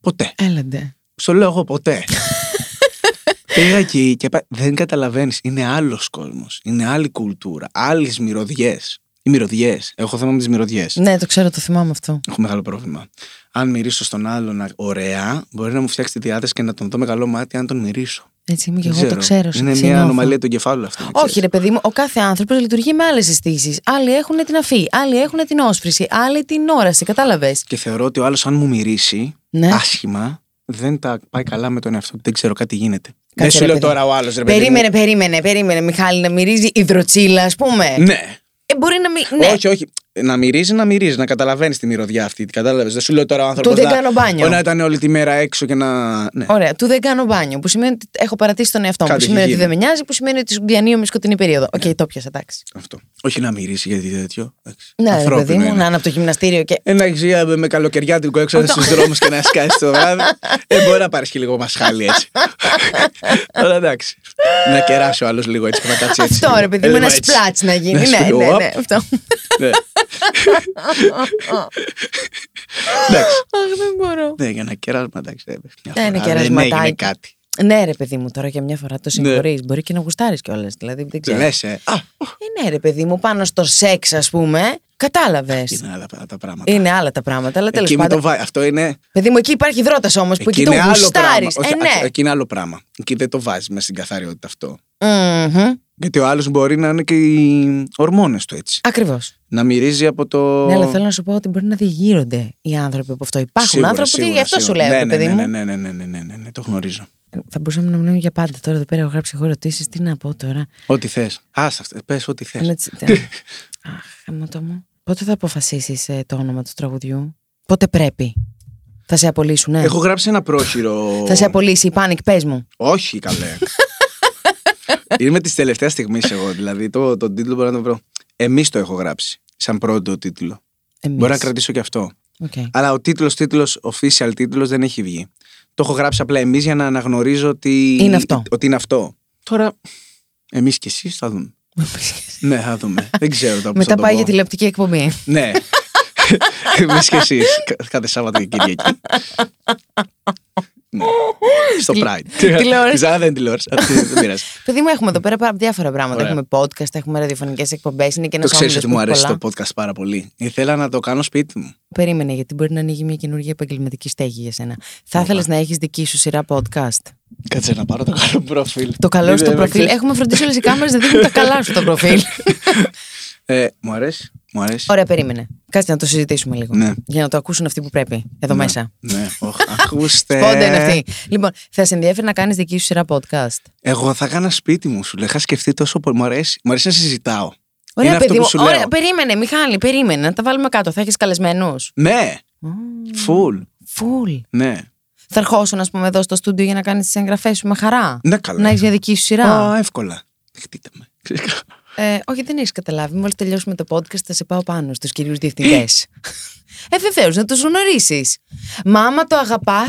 Speaker 4: Ποτέ.
Speaker 3: Έλαντε.
Speaker 4: Στο λέω εγώ ποτέ. Πήγα εκεί και πα- δεν καταλαβαίνεις. Είναι άλλος κόσμος. Είναι άλλη κουλτούρα. Άλλες μυρωδιές. Οι μυρωδιές. Έχω θέμα με τις μυρωδιές.
Speaker 3: Ναι, το ξέρω, το θυμάμαι αυτό.
Speaker 4: Έχω μεγάλο πρόβλημα. Αν μυρίσω στον άλλον ωραία, μπορεί να μου φτιάξει τη διάθεση και να τον δω με καλό μάτι αν τον μυρίσω.
Speaker 3: Έτσι είμαι και
Speaker 4: Δεν
Speaker 3: εγώ, το ξέρω. σε
Speaker 4: Είναι μια
Speaker 3: ξενιώθω.
Speaker 4: ανομαλία του εγκεφάλου αυτή. να
Speaker 3: Όχι,
Speaker 4: ξέρεις.
Speaker 3: ρε παιδί μου, ο κάθε άνθρωπος λειτουργεί με άλλες αισθήσεις. Άλλοι έχουν την αφή, άλλοι έχουν την όσφρηση, άλλοι την όραση. Κατάλαβες;
Speaker 4: Και θεωρώ ότι ο άλλος, αν μου μυρίσει
Speaker 3: Ναι.
Speaker 4: άσχημα, δεν τα πάει καλά με τον εαυτό του. Δεν ξέρω κάτι γίνεται. δεν
Speaker 3: Κάτσε,
Speaker 4: σου
Speaker 3: ρε
Speaker 4: λέω
Speaker 3: παιδί.
Speaker 4: τώρα ο άλλος, ρε παιδί. μου.
Speaker 3: Περίμενε, περίμενε, περίμενε, Μιχάλη, να μυρίζει υδροτσίλα, ας πούμε.
Speaker 4: Ναι.
Speaker 3: Ε, μπορεί να μην. Ναι.
Speaker 4: Όχι, όχι. Να μυρίζει, να μυρίζει, να καταλαβαίνεις τη μυρωδιά αυτή. Κατάλαβες. Δεν σου λέω τώρα ο άνθρωπος.
Speaker 3: Του δεν κάνω μπάνιο.
Speaker 4: Να ήταν όλη τη μέρα έξω και να. Ναι.
Speaker 3: Ωραία, του δεν κάνω μπάνιο. Που σημαίνει ότι έχω παρατήσει τον εαυτό μου.
Speaker 4: Κάτι
Speaker 3: Που σημαίνει
Speaker 4: έχει
Speaker 3: ότι δεν με
Speaker 4: γίνει.
Speaker 3: νοιάζει, που σημαίνει ότι σου διανύω με σκοτεινή περίοδο. Οκ, το πιάσα, εντάξει.
Speaker 4: Αυτό. Όχι να μυρίσει γιατί τέτοιο. Εντάξει.
Speaker 3: Ναι, ρε
Speaker 4: Ανθρώπινο
Speaker 3: παιδί μου,
Speaker 4: είναι.
Speaker 3: να είναι από το γυμναστήριο και.
Speaker 4: Ένα εξήγα με καλοκαιριάτικο έξω στους δρόμους και να σκάσεις το βράδυ. Ε, μπορεί να πάρεις και λίγο μασχάλι έτσι. Αλλά εντάξει. Να κεράσει ο άλλος λίγο έτσι και να κάτσει έτσι.
Speaker 3: Αυτό
Speaker 4: λίγο.
Speaker 3: ρε παιδί
Speaker 4: Ε,
Speaker 3: μου,
Speaker 4: λίγο
Speaker 3: ένα
Speaker 4: έτσι.
Speaker 3: σπλάτς να γίνει.
Speaker 4: Να
Speaker 3: Ναι,
Speaker 4: σου
Speaker 3: ναι,
Speaker 4: πω,
Speaker 3: ναι, αυτό.
Speaker 4: Ναι. Εντάξει.
Speaker 3: Αχ, δεν μπορώ.
Speaker 4: Ναι, για να κεράσουμε, εντάξει. ε, μια
Speaker 3: Ναι, είναι
Speaker 4: φορά Δεν
Speaker 3: κερασματάκι.
Speaker 4: έγινε κάτι.
Speaker 3: Ναι, ρε παιδί μου, τώρα για μια φορά το
Speaker 4: Ναι.
Speaker 3: συγχωρείς. Μπορεί και να γουστάρεις κιόλας. Δηλαδή, δεν ξέρω.
Speaker 4: Λες, ε. Α,
Speaker 3: Ε, ναι, ρε παιδί μου, πάνω στο σεξ, ας πούμε, κατάλαβες.
Speaker 4: είναι άλλα τα- τα πράγματα.
Speaker 3: Είναι άλλα τα πράγματα, αλλά τέλος
Speaker 4: Εκεί με
Speaker 3: πάντων.
Speaker 4: το βάει. Αυτό είναι.
Speaker 3: Παιδί μου, εκεί υπάρχει δρότας όμως που εκεί,
Speaker 4: Εκεί
Speaker 3: το
Speaker 4: είναι άλλο
Speaker 3: γουστάρεις.
Speaker 4: πράγμα. Όχι,
Speaker 3: Ε, ναι.
Speaker 4: Εκεί είναι άλλο πράγμα. Εκεί δεν το βάζεις μες στην καθαριότητα αυτό.
Speaker 3: Μμμ.
Speaker 4: Γιατί ο άλλος μπορεί να είναι και οι ορμόνες του έτσι.
Speaker 3: Ακριβώς.
Speaker 4: Να μυρίζει από το.
Speaker 3: Ναι, αλλά θέλω να σου πω ότι μπορεί να διεγείρονται οι άνθρωποι από αυτό. Υπάρχουν
Speaker 4: Σίγουρα,
Speaker 3: άνθρωποι που
Speaker 4: σίγουρα,
Speaker 3: γι' αυτό σου
Speaker 4: σίγουρα.
Speaker 3: λέω,
Speaker 4: ναι,
Speaker 3: ρε
Speaker 4: ναι,
Speaker 3: παιδί
Speaker 4: ναι,
Speaker 3: μου.
Speaker 4: ναι, ναι, ναι, ναι, ναι, ναι, ναι, το γνωρίζω.
Speaker 3: Θα μπορούσαμε να μιλάμε για πάντα τώρα εδώ πέρα. Έχω γράψει εγώ ερωτήσεις. Τι να πω τώρα;
Speaker 4: Ό,τι θες. Άστα, πες ό,τι θες.
Speaker 3: Είναι τσι- Αχ, γαμώτο μου. Πότε θα αποφασίσεις το όνομα του τραγουδιού, Πότε πρέπει; Θα σε απολύσουν, ναι.
Speaker 4: Έχω γράψει ένα πρόχειρο.
Speaker 3: Θα σε απολύσει η Πάνικ, πες μου.
Speaker 4: Όχι, καλέ. Είμαι της τελευταίας στιγμής εγώ. Δηλαδή, το, το τίτλο μπορεί να το βρω. Εμείς το έχω γράψει. Σαν πρώτο τίτλο.
Speaker 3: Εμείς.
Speaker 4: Μπορεί να κρατήσω και αυτό.
Speaker 3: Οκ.
Speaker 4: Αλλά ο τίτλος, τίτλος, official τίτλος δεν έχει βγει. Το έχω γράψει απλά εμείς για να αναγνωρίζω ότι
Speaker 3: Είναι αυτό.
Speaker 4: Ότι είναι αυτό. Τώρα, εμείς και εσείς θα δούμε. ναι, θα δούμε. δεν ξέρω τώρα πώς
Speaker 3: Μετά
Speaker 4: θα το
Speaker 3: πάει
Speaker 4: πω.
Speaker 3: για τηλεοπτική εκπομπή.
Speaker 4: Ναι. εμείς και εσείς. Κάθε Σάββατο και Κυριακή. Ναι. Στο Pride.
Speaker 3: τηλεόραση.
Speaker 4: Η Ζάρα δεν είναι τηλεόραση. Αυτή Δεν πειράζει.
Speaker 3: Παιδί μου, έχουμε εδώ πέρα πάρα- διάφορα πράγματα.
Speaker 4: Ωραία.
Speaker 3: Έχουμε podcast, έχουμε ραδιοφωνικές εκπομπές. Είναι και ένας
Speaker 4: Το ξέρεις ότι μου αρέσει το podcast πάρα πολύ. Ήθελα να το κάνω σπίτι μου.
Speaker 3: Περίμενε, γιατί μπορεί να ανοίγει μια καινούργια επαγγελματική στέγη για σένα. Θα ήθελες να έχεις δική σου σειρά podcast;
Speaker 4: Κάτσε να πάρω το καλό προφίλ.
Speaker 3: Το καλό σου
Speaker 4: Δεν-
Speaker 3: το
Speaker 4: δεν
Speaker 3: προφίλ.
Speaker 4: ξέρω.
Speaker 3: Έχουμε φροντίσει όλες οι κάμερες να δείχνουν τα καλά σου το προφίλ.
Speaker 4: Ε, μου αρέσει. Μου αρέσει.
Speaker 3: Ωραία, περίμενε. Κάτσε να το συζητήσουμε λίγο.
Speaker 4: Ναι.
Speaker 3: Για να το ακούσουν αυτοί που πρέπει. Εδώ μέσα.
Speaker 4: Ναι, οχ, ακούστε.
Speaker 3: Πόντα είναι αυτή. Λοιπόν, θα σε ενδιαφέρει να κάνεις δική σου σειρά podcast;
Speaker 4: Εγώ θα έκανα σπίτι μου, σου λέω. Είχα σκεφτεί τόσο πολύ. Μου αρέσει, μου αρέσει να συζητάω.
Speaker 3: Ωραία,
Speaker 4: είναι αυτό
Speaker 3: παιδί
Speaker 4: που
Speaker 3: μου.
Speaker 4: σου
Speaker 3: Ωραία,
Speaker 4: λέω.
Speaker 3: περίμενε, Μιχάλη, περίμενε. Να τα βάλουμε κάτω. Θα έχεις καλεσμένους.
Speaker 4: Ναι, full.
Speaker 3: Φουλ.
Speaker 4: Ναι.
Speaker 3: Θα ερχόσουν, ας πούμε, εδώ στο στούντιο για να κάνεις τις εγγραφές σου με χαρά.
Speaker 4: Ναι, καλά.
Speaker 3: Να έχεις μια δική σου σειρά.
Speaker 4: Α, εύκολα. Δεχτείτε με.
Speaker 3: Ε, όχι, δεν έχεις καταλάβει. Μόλις τελειώσουμε το podcast, θα σε πάω πάνω στους κυρίους διευθυντές. ε, βεβαίως, να τους γνωρίσεις. Μα άμα το αγαπά.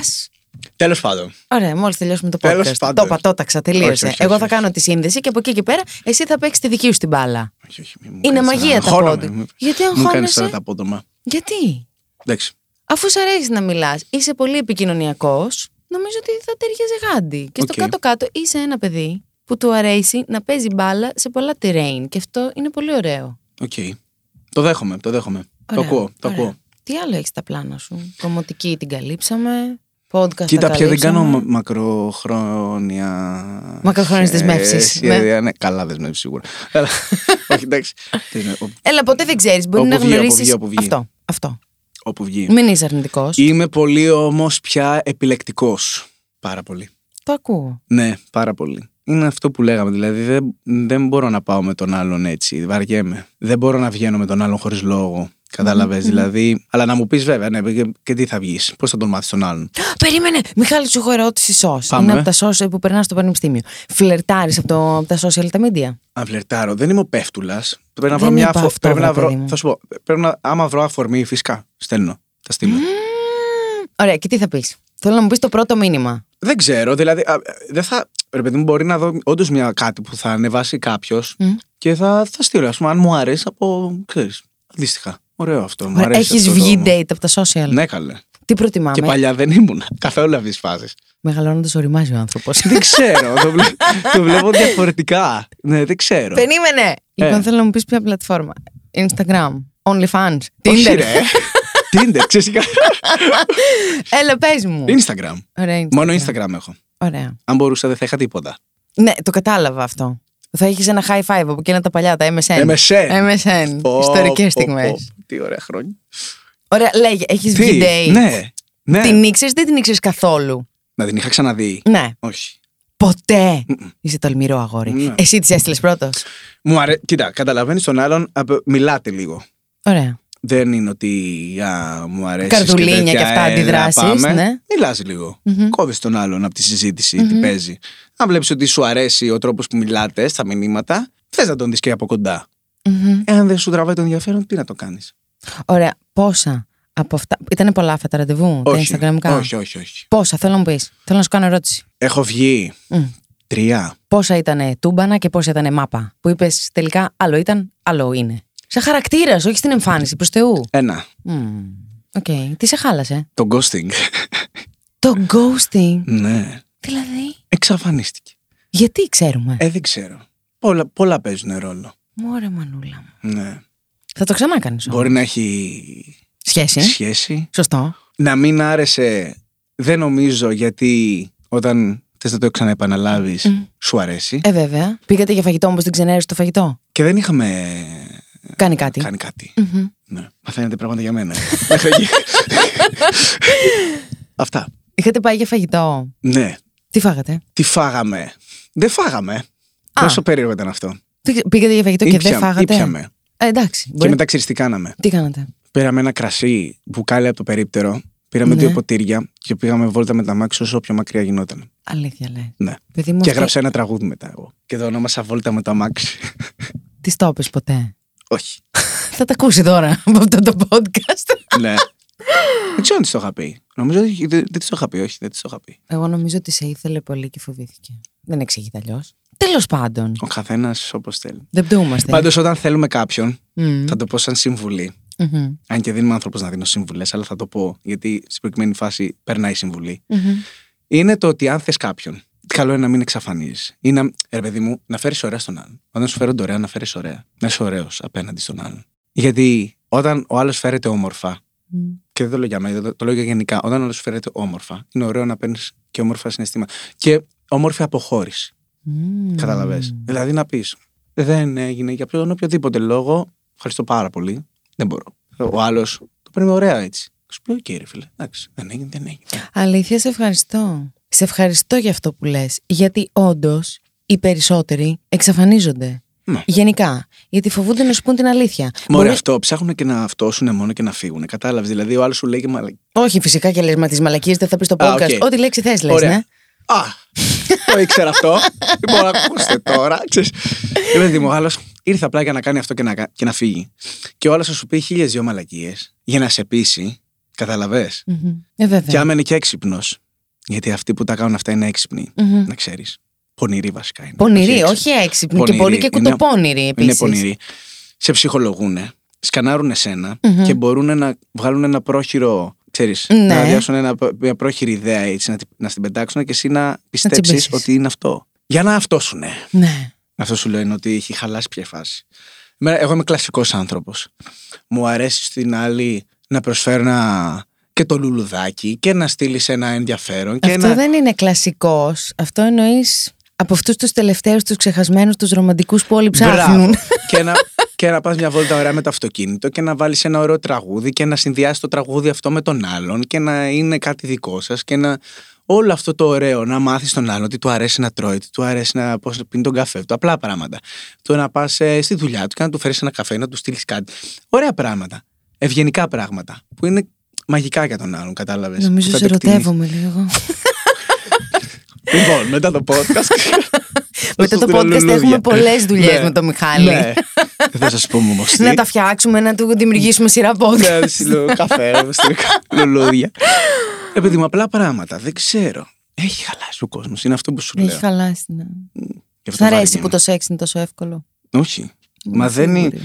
Speaker 4: Τέλος πάντων.
Speaker 3: Ωραία, μόλις τελειώσουμε το
Speaker 4: Τέλος
Speaker 3: podcast.
Speaker 4: πάντων.
Speaker 3: Το είπα, το έταξα, τελείωσε.
Speaker 4: Όχι, όχι,
Speaker 3: Εγώ
Speaker 4: όχι,
Speaker 3: θα
Speaker 4: όχι.
Speaker 3: κάνω τη σύνδεση και από εκεί και πέρα εσύ θα παίξεις τη δική σου την μπάλα.
Speaker 4: Όχι, όχι, μη μου
Speaker 3: Είναι
Speaker 4: κάνεις
Speaker 3: μαγεία
Speaker 4: τώρα.
Speaker 3: τα
Speaker 4: Αγχώνομαι.
Speaker 3: πόδια.
Speaker 4: Μου-
Speaker 3: Γιατί
Speaker 4: Μου κάνεις
Speaker 3: αγχώνεσαι;
Speaker 4: τώρα τα απότομα.
Speaker 3: Γιατί;
Speaker 4: Εντάξει.
Speaker 3: Αφού σ' αρέσει να μιλάς, είσαι πολύ επικοινωνιακός, νομίζω ότι θα ταιριάζει γάντι. Και στο
Speaker 4: Οκ.
Speaker 3: κάτω-κάτω είσαι ένα παιδί που του αρέσει να παίζει μπάλα σε πολλά τερέν. Και αυτό είναι πολύ ωραίο.
Speaker 4: Οκ. Το δέχομαι, το δέχομαι. Το
Speaker 3: Ωραία,
Speaker 4: ακούω, το
Speaker 3: ωραία.
Speaker 4: ακούω.
Speaker 3: Τι άλλο έχεις στα πλάνα σου; Κομμωτική την καλύψαμε. Podcast
Speaker 4: Κοίτα,
Speaker 3: τα
Speaker 4: πια δεν κάνω
Speaker 3: καλύψαμε.
Speaker 4: μα- μακροχρόνια.
Speaker 3: Μακροχρόνιες δεσμεύσεις,
Speaker 4: σχέδια. Ναι. καλά δεσμεύσεις σίγουρα. Αλλά, Όχι, εντάξει. Ο-
Speaker 3: Έλα, ποτέ δεν ξέρεις. Μπορεί
Speaker 4: Όπου
Speaker 3: να
Speaker 4: βγει, όπου
Speaker 3: γνωρίσεις.
Speaker 4: βγει, όπου βγει.
Speaker 3: Αυτό. αυτό.
Speaker 4: Όπου βγει.
Speaker 3: Μην είσαι αρνητικός.
Speaker 4: Είμαι πολύ όμως πια επιλεκτικός. Πάρα πολύ.
Speaker 3: Το ακούω.
Speaker 4: Ναι, πάρα πολύ. Είναι αυτό που λέγαμε. Δηλαδή, δεν, δεν μπορώ να πάω με τον άλλον έτσι. Βαριέμαι. Δεν μπορώ να βγαίνω με τον άλλον χωρίς λόγο. Κατάλαβες. Δηλαδή. Αλλά να μου πεις βέβαια, ναι, και, και τι θα βγεις. Πώς θα τον μάθεις τον άλλον.
Speaker 3: Περίμενε! Μιχάλη, σου έχω ερώτηση σο.
Speaker 4: Πάμε.
Speaker 3: Είναι από τα social που περνάς στο πανεπιστήμιο. Φλερτάρεις από, το- από τα social τα media;
Speaker 4: Αν φλερτάρω, δεν είμαι ο πέφτουλας. Πρέπει να
Speaker 3: Δεν
Speaker 4: βρω μια
Speaker 3: είπα
Speaker 4: αφο-
Speaker 3: αυτό,
Speaker 4: Πρέπει
Speaker 3: βρε
Speaker 4: να βρω.
Speaker 3: παιδί μου.
Speaker 4: Θα σου πω. Πρέπει να, άμα βρω αφορμή, φυσικά. Στέλνω. Τα στείλω.
Speaker 3: Ωραία, και τι θα πεις; Θέλω να μου πεις το πρώτο μήνυμα.
Speaker 4: Δεν ξέρω. Δηλαδή, α, δεν θα. Ρε παιδί μου, μπορεί να δω όντως μια κάτι που θα ανεβάσει κάποιος και θα, θα στείλω. Α πούμε, αν μου αρέσει από. ξέρεις. Αντίστοιχα. Ωραίο αυτό. Μου αρέσει.
Speaker 3: Έχεις
Speaker 4: αυτό
Speaker 3: βγει
Speaker 4: το-
Speaker 3: date από τα social.
Speaker 4: Ναι, καλέ.
Speaker 3: Τι προτιμάμε;
Speaker 4: Και παλιά δεν ήμουν καθόλου αυτή τη φάση.
Speaker 3: Μεγαλώνοντας οριμάζει ο άνθρωπος.
Speaker 4: δεν ξέρω. το, βλέ- το βλέπω διαφορετικά. Ναι, δεν ξέρω.
Speaker 3: Περίμενε! Λοιπόν,
Speaker 4: Ε.
Speaker 3: θέλω να μου πεις ποια πλατφόρμα. Instagram, OnlyFans,
Speaker 4: Όχι,
Speaker 3: Tinder.
Speaker 4: ρε. Tinder, ξέρεις τι κάνω.
Speaker 3: Έλα, πες μου.
Speaker 4: Instagram.
Speaker 3: Ωραία,
Speaker 4: Μόνο Instagram έχω.
Speaker 3: Ωραία.
Speaker 4: Αν μπορούσα δεν θα είχα τίποτα.
Speaker 3: Ναι, το κατάλαβα αυτό. Θα έχεις ένα high five από εκείνα τα παλιά, τα MSN.
Speaker 4: MSN.
Speaker 3: MSN.
Speaker 4: Πω,
Speaker 3: Ιστορικές
Speaker 4: πω,
Speaker 3: στιγμές.
Speaker 4: πω. Τι ωραία χρόνια.
Speaker 3: Ωραία, λέγε, έχεις
Speaker 4: Τι,
Speaker 3: βγει date.
Speaker 4: ναι, ναι.
Speaker 3: Την ήξερες, δεν την ήξερες καθόλου;
Speaker 4: Να την είχα ξαναδεί.
Speaker 3: Ναι.
Speaker 4: Όχι.
Speaker 3: Ποτέ. Είσαι τολμηρό αγόρι.
Speaker 4: Ναι.
Speaker 3: Εσύ τη έστειλες πρώτος;
Speaker 4: Μου αρέ... Κοίτα, καταλαβαίνεις τον άλλον, απ- μιλάτε λίγο.
Speaker 3: Ωραία.
Speaker 4: Δεν είναι ότι α, μου αρέσει.
Speaker 3: Καρδουλίνια και αυτά, αντιδράσεις, ναι.
Speaker 4: Μιλάς λίγο.
Speaker 3: Μμμ.
Speaker 4: Κόβεις τον άλλον από τη συζήτηση, τι
Speaker 3: Μμμ.
Speaker 4: παίζει. Αν βλέπεις ότι σου αρέσει ο τρόπος που μιλάτε στα μηνύματα, θες να τον δεις και από κοντά.
Speaker 3: Μμμ.
Speaker 4: Εάν δεν σου τραβάει το ενδιαφέρον, τι να το κάνεις;
Speaker 3: Ωραία. Πόσα από αυτά. Ήταν πολλά αυτά τα ραντεβού, τα
Speaker 4: Όχι,
Speaker 3: Instagramικά.
Speaker 4: όχι, όχι, όχι.
Speaker 3: Πόσα, θέλω να μου πεις. Θέλω να σου κάνω ερώτηση.
Speaker 4: Έχω βγει
Speaker 3: Μμ.
Speaker 4: τρία.
Speaker 3: Πόσα ήταν τούμπανα και πόσα ήταν μάπα; Που είπες τελικά άλλο ήταν, άλλο είναι. Σε χαρακτήρας, όχι στην εμφάνιση, προς Θεού.
Speaker 4: Ένα.
Speaker 3: Μμμ. Οκ. Τι σε χάλασε;
Speaker 4: Το ghosting.
Speaker 3: Το ghosting;
Speaker 4: ναι.
Speaker 3: Δηλαδή;
Speaker 4: Εξαφανίστηκε.
Speaker 3: Γιατί ξέρουμε;
Speaker 4: Ε, δεν ξέρω. Πολλά, πολλά παίζουν ρόλο.
Speaker 3: Μωρέ μανούλα μου.
Speaker 4: Ναι.
Speaker 3: Θα το ξανά κάνει
Speaker 4: Μπορεί να έχει
Speaker 3: Σχέση.
Speaker 4: σχέση.
Speaker 3: Σωστό.
Speaker 4: Να μην άρεσε, δεν νομίζω, γιατί όταν θες να το ξαναεπαναλάβεις,
Speaker 3: Μμ.
Speaker 4: σου αρέσει.
Speaker 3: Ε, βέβαια. Πήγατε για φαγητό όμως, δεν ξενέρεσε το φαγητό;
Speaker 4: Και δεν είχαμε
Speaker 3: Κάνει κάτι.
Speaker 4: κάνει κάτι.
Speaker 3: Μμμ.
Speaker 4: Ναι. Μαθαίνετε πράγματα για μένα. Μέχρι εκεί. Αυτά.
Speaker 3: Είχατε πάει για φαγητό;
Speaker 4: Ναι.
Speaker 3: Τι φάγατε;
Speaker 4: Τι φάγαμε; Δεν φάγαμε. Πόσο περίεργο ήταν αυτό.
Speaker 3: Τι- Πήγατε για φαγητό και δεν
Speaker 4: Ήπια-
Speaker 3: φάγατε;
Speaker 4: ήπιαμε.
Speaker 3: Ε, εντάξει.
Speaker 4: Και
Speaker 3: Μπορεί...
Speaker 4: μετά ξέρεις τι κάναμε.
Speaker 3: Τι κάνατε;
Speaker 4: Πήραμε ένα κρασί μπουκάλι από το περίπτερο. Πήραμε
Speaker 3: Ναι.
Speaker 4: δύο ποτήρια και πήγαμε βόλτα με τα μάξι όσο πιο μακριά γινόταν.
Speaker 3: Αλήθεια λε.
Speaker 4: Ναι.
Speaker 3: Παιδί μου,
Speaker 4: Και
Speaker 3: αυτή-
Speaker 4: έγραψα ένα τραγούδι μετά εγώ. Και το ονόμασα Βόλτα με το αμάξι.
Speaker 3: Τις το είπες ποτέ;
Speaker 4: Όχι.
Speaker 3: Θα τα ακούσει τώρα από αυτό το podcast.
Speaker 4: ναι. Δεν ξέρω αν της το είχα πει; Νομίζω ότι δεν δεν της το είχα πει. Όχι, δεν της το είχα πει.
Speaker 3: Εγώ νομίζω ότι σε ήθελε πολύ και φοβήθηκε. Δεν εξηγείται αλλιώς. Τέλος πάντων.
Speaker 4: Ο καθένας όπως θέλει.
Speaker 3: Δεν πτούμαστε.
Speaker 4: Πάντως, όταν θέλουμε κάποιον,
Speaker 3: Μμμ.
Speaker 4: θα το πω σαν συμβουλή.
Speaker 3: Μμμ.
Speaker 4: Αν και δεν είμαι άνθρωπος να δίνω συμβουλές, αλλά θα το πω γιατί στην προκειμένη φάση περνάει η συμβουλή.
Speaker 3: Μμμ.
Speaker 4: Είναι το ότι αν θες κάποιον, καλό είναι να μην εξαφανίζεις. Ή να, ρε παιδί μου, να φέρεις ωραία στον άλλον. Όταν σου φέρονται ωραία, να φέρεις ωραία. Να είσαι ωραίος απέναντι στον άλλον. Γιατί όταν ο άλλος φέρεται όμορφα,
Speaker 3: Μμ.
Speaker 4: και δεν το λέω για μένα, το, το λέω για γενικά, όταν ο άλλος φέρεται όμορφα, είναι ωραίο να παίρνεις και όμορφα συναισθήματα. Και όμορφη αποχώρηση.
Speaker 3: Μμ.
Speaker 4: Κατάλαβες; Δηλαδή να πεις, δεν έγινε για ποιον οποιοδήποτε λόγο. Ευχαριστώ πάρα πολύ. Δεν μπορώ. Ο άλλος το παίρνει ωραία έτσι. Σου πει, οκ, ρε φίλε. Εντάξει, δεν έγινε, δεν έγινε.
Speaker 3: Αλήθεια, σε ευχαριστώ. Σε ευχαριστώ για αυτό που λες. Γιατί όντως οι περισσότεροι εξαφανίζονται.
Speaker 4: Ναι.
Speaker 3: Γενικά. Γιατί φοβούνται να σου πούν την αλήθεια.
Speaker 4: Μωρέ,
Speaker 3: Μπορεί-
Speaker 4: αυτό ψάχνουν και να αυτώσουν μόνο και να φύγουν. Κατάλαβες; Δηλαδή, ο άλλος σου λέει και μαλακίες.
Speaker 3: Όχι, φυσικά και λες, μα τις μαλακίες δεν θα πεις στο
Speaker 4: Α,
Speaker 3: podcast.
Speaker 4: OK.
Speaker 3: Ό,τι λέξη θες, λες.
Speaker 4: Ωραία.
Speaker 3: Ναι.
Speaker 4: Α, το ήξερα αυτό. Δεν μπορώ να ακούσετε τώρα. Ξέρεις. Ε, παιδί μου, ο άλλος ήρθε απλά για να κάνει αυτό και να, κα- και να φύγει. Και ο άλλος θα σου πει χίλιες δυο μαλακίες για να σε πείσει. Κατάλαβες;
Speaker 3: Μμμ. Ε, βέβαια.
Speaker 4: Και άμα είναι και έξυπνος. Γιατί αυτοί που τα κάνουν αυτά είναι έξυπνοι.
Speaker 3: Μμμ.
Speaker 4: Να ξέρεις. Πονηροί βασικά είναι.
Speaker 3: Πονηροί,
Speaker 4: έξυπνοι.
Speaker 3: όχι έξυπνοι. Και
Speaker 4: Πονηροί.
Speaker 3: πολύ και
Speaker 4: Είναι-
Speaker 3: κουτοπόνηροι επίσης.
Speaker 4: Είναι πονηροί. Σε ψυχολογούν, σκανάρουν εσένα
Speaker 3: Μμμ.
Speaker 4: και μπορούν να βγάλουν ένα πρόχειρο. Ξέρεις,
Speaker 3: Ναι.
Speaker 4: να διάσουν ένα, μια πρόχειρη ιδέα έτσι, να, τη- να στην πετάξουν και εσύ να πιστέψεις
Speaker 3: τσιμπήσεις.
Speaker 4: ότι είναι αυτό. Για να αυτόσουνε.
Speaker 3: Ναι.
Speaker 4: Αυτό σου λέω είναι ότι έχει χαλάσει πια η φάση. Εμένα- Εγώ είμαι κλασικός άνθρωπος. Μου αρέσει στην άλλη να προσφέρω ένα και το λουλουδάκι και να στείλεις ένα ενδιαφέρον. Και
Speaker 3: Αυτό
Speaker 4: ένα...
Speaker 3: δεν είναι κλασικός. Αυτό εννοείς από αυτούς τους τελευταίους, τους ξεχασμένους, τους ρομαντικούς που όλοι ψάχνουν.
Speaker 4: Μπράβο. και να, και να πας μια βόλτα ωραία με το αυτοκίνητο και να βάλεις ένα ωραίο τραγούδι και να συνδυάσεις το τραγούδι αυτό με τον άλλον και να είναι κάτι δικό σας και να όλο αυτό το ωραίο να μάθεις τον άλλον τι του αρέσει να τρώει, τι του αρέσει να πώς πίνει τον καφέ του, απλά πράγματα. Το να πας ε, στη δουλειά του και να του φέρεις ένα καφέ, να του στείλεις κάτι. Ωραία πράγματα. Ευγενικά πράγματα που είναι μαγικά για τον άλλον, κατάλαβες.
Speaker 3: Νομίζω
Speaker 4: Θα
Speaker 3: σε
Speaker 4: το εκτιμήσεις.
Speaker 3: ερωτεύομαι λίγο.
Speaker 4: Λοιπόν, μετά το podcast.
Speaker 3: Μετά το
Speaker 4: Στείλω
Speaker 3: podcast
Speaker 4: λουλούδια.
Speaker 3: έχουμε πολλές δουλειές
Speaker 4: Ναι.
Speaker 3: με τον Μιχάλη.
Speaker 4: Ναι. Δεν θα σας πούμε όμως.
Speaker 3: Να τα φτιάξουμε, να του δημιουργήσουμε σειρά podcast.
Speaker 4: Ναι, στείλω καφέ, να μου στείλω λουλούδια. Επειδή μου απλά πράγματα, δεν ξέρω. Έχει χαλάσει ο κόσμος, είναι αυτό που σου λέω.
Speaker 3: Έχει χαλάσει. Ναι.
Speaker 4: Γι' αυτό
Speaker 3: Θα αρέσει
Speaker 4: βαριέμαι.
Speaker 3: που το σεξ είναι τόσο εύκολο.
Speaker 4: Όχι. Μα δεν
Speaker 3: Σίγουρη.
Speaker 4: είναι,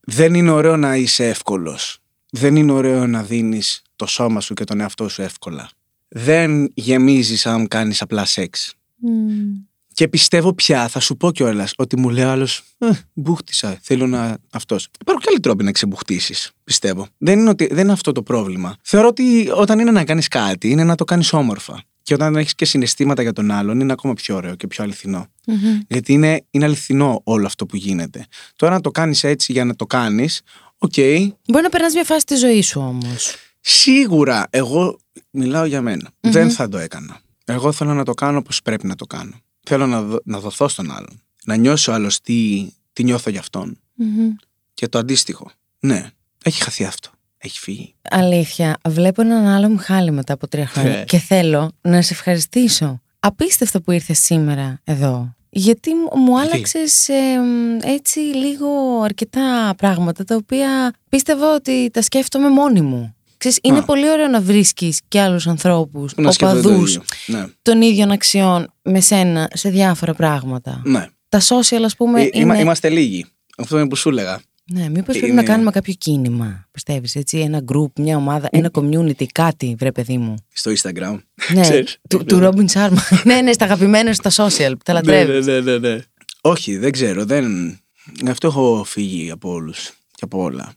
Speaker 4: δεν είναι ωραίο να είσαι εύκολος. Δεν είναι ωραίο να δίνεις το σώμα σου και τον εαυτό σου εύκολα. Δεν γεμίζεις αν κάνεις απλά σεξ.
Speaker 3: Μμμ.
Speaker 4: Και πιστεύω πια, θα σου πω κιόλας, ότι μου λέει άλλος, ε, μπούχτισα, θέλω να αυτός. Υπάρχουν και άλλοι τρόποι να ξεμπουχτίσεις, πιστεύω. Δεν είναι, ότι, δεν είναι αυτό το πρόβλημα. Θεωρώ ότι όταν είναι να κάνεις κάτι, είναι να το κάνεις όμορφα. Και όταν έχεις και συναισθήματα για τον άλλον, είναι ακόμα πιο ωραίο και πιο αληθινό. Γιατί είναι, είναι αληθινό όλο αυτό που γίνεται. Τώρα να το κάνεις έτσι για να το κάνεις, OK. Okay.
Speaker 3: Μπορεί να περνάς μια φάση της ζωής σου όμως.
Speaker 4: Σίγουρα, εγώ μιλάω για μενα Δεν θα το έκανα. Εγώ θέλω να το κάνω όπως πρέπει να το κάνω. Θέλω να, δω, να δοθώ στον άλλον. Να νιώσω άλλος τι, τι νιώθω για αυτον Και το αντίστοιχο. Ναι, έχει χαθεί αυτό. Έχει φύγει.
Speaker 3: Αλήθεια, βλέπω έναν άλλο Μιχάλη μετά από τρία χρόνια
Speaker 4: Ε.
Speaker 3: και θέλω να σε ευχαριστήσω. Απίστευτο που ήρθες σήμερα εδώ. Γιατί μου- μου
Speaker 4: Γιατί;
Speaker 3: άλλαξες ε, μ, έτσι λίγο αρκετά πράγματα τα οποία πίστευα ότι τα σκέφτομαι μόνη μου. Ξέρεις, είναι
Speaker 4: Α.
Speaker 3: πολύ ωραίο να βρίσκεις και άλλους ανθρώπους,
Speaker 4: Που να σκέφτονται το
Speaker 3: οπαδούς
Speaker 4: ίδιο. Ναι.
Speaker 3: των ίδιων αξιών με σένα σε διάφορα πράγματα.
Speaker 4: ναι.
Speaker 3: Τα social, ας πούμε,
Speaker 4: Ε,
Speaker 3: είναι...
Speaker 4: είμα- είμαστε λίγοι. Αυτό είναι που σου έλεγα.
Speaker 3: Ναι, μήπως πρέπει
Speaker 4: Είναι-
Speaker 3: να κάνουμε κάποιο κίνημα. Πιστεύεις έτσι, ένα group, μια ομάδα, ένα community, κάτι, βρε παιδί μου.
Speaker 4: Στο Instagram.
Speaker 3: Ναι,
Speaker 4: Ξέρεις.
Speaker 3: του, του Ρόμπιν Σάρμα. ναι, ναι, στα αγαπημένα σου στα social, που τα λατρεύεις.
Speaker 4: ναι, ναι, ναι, ναι. Όχι, δεν ξέρω. Δεν... Αυτό έχω φύγει από όλους και από όλα.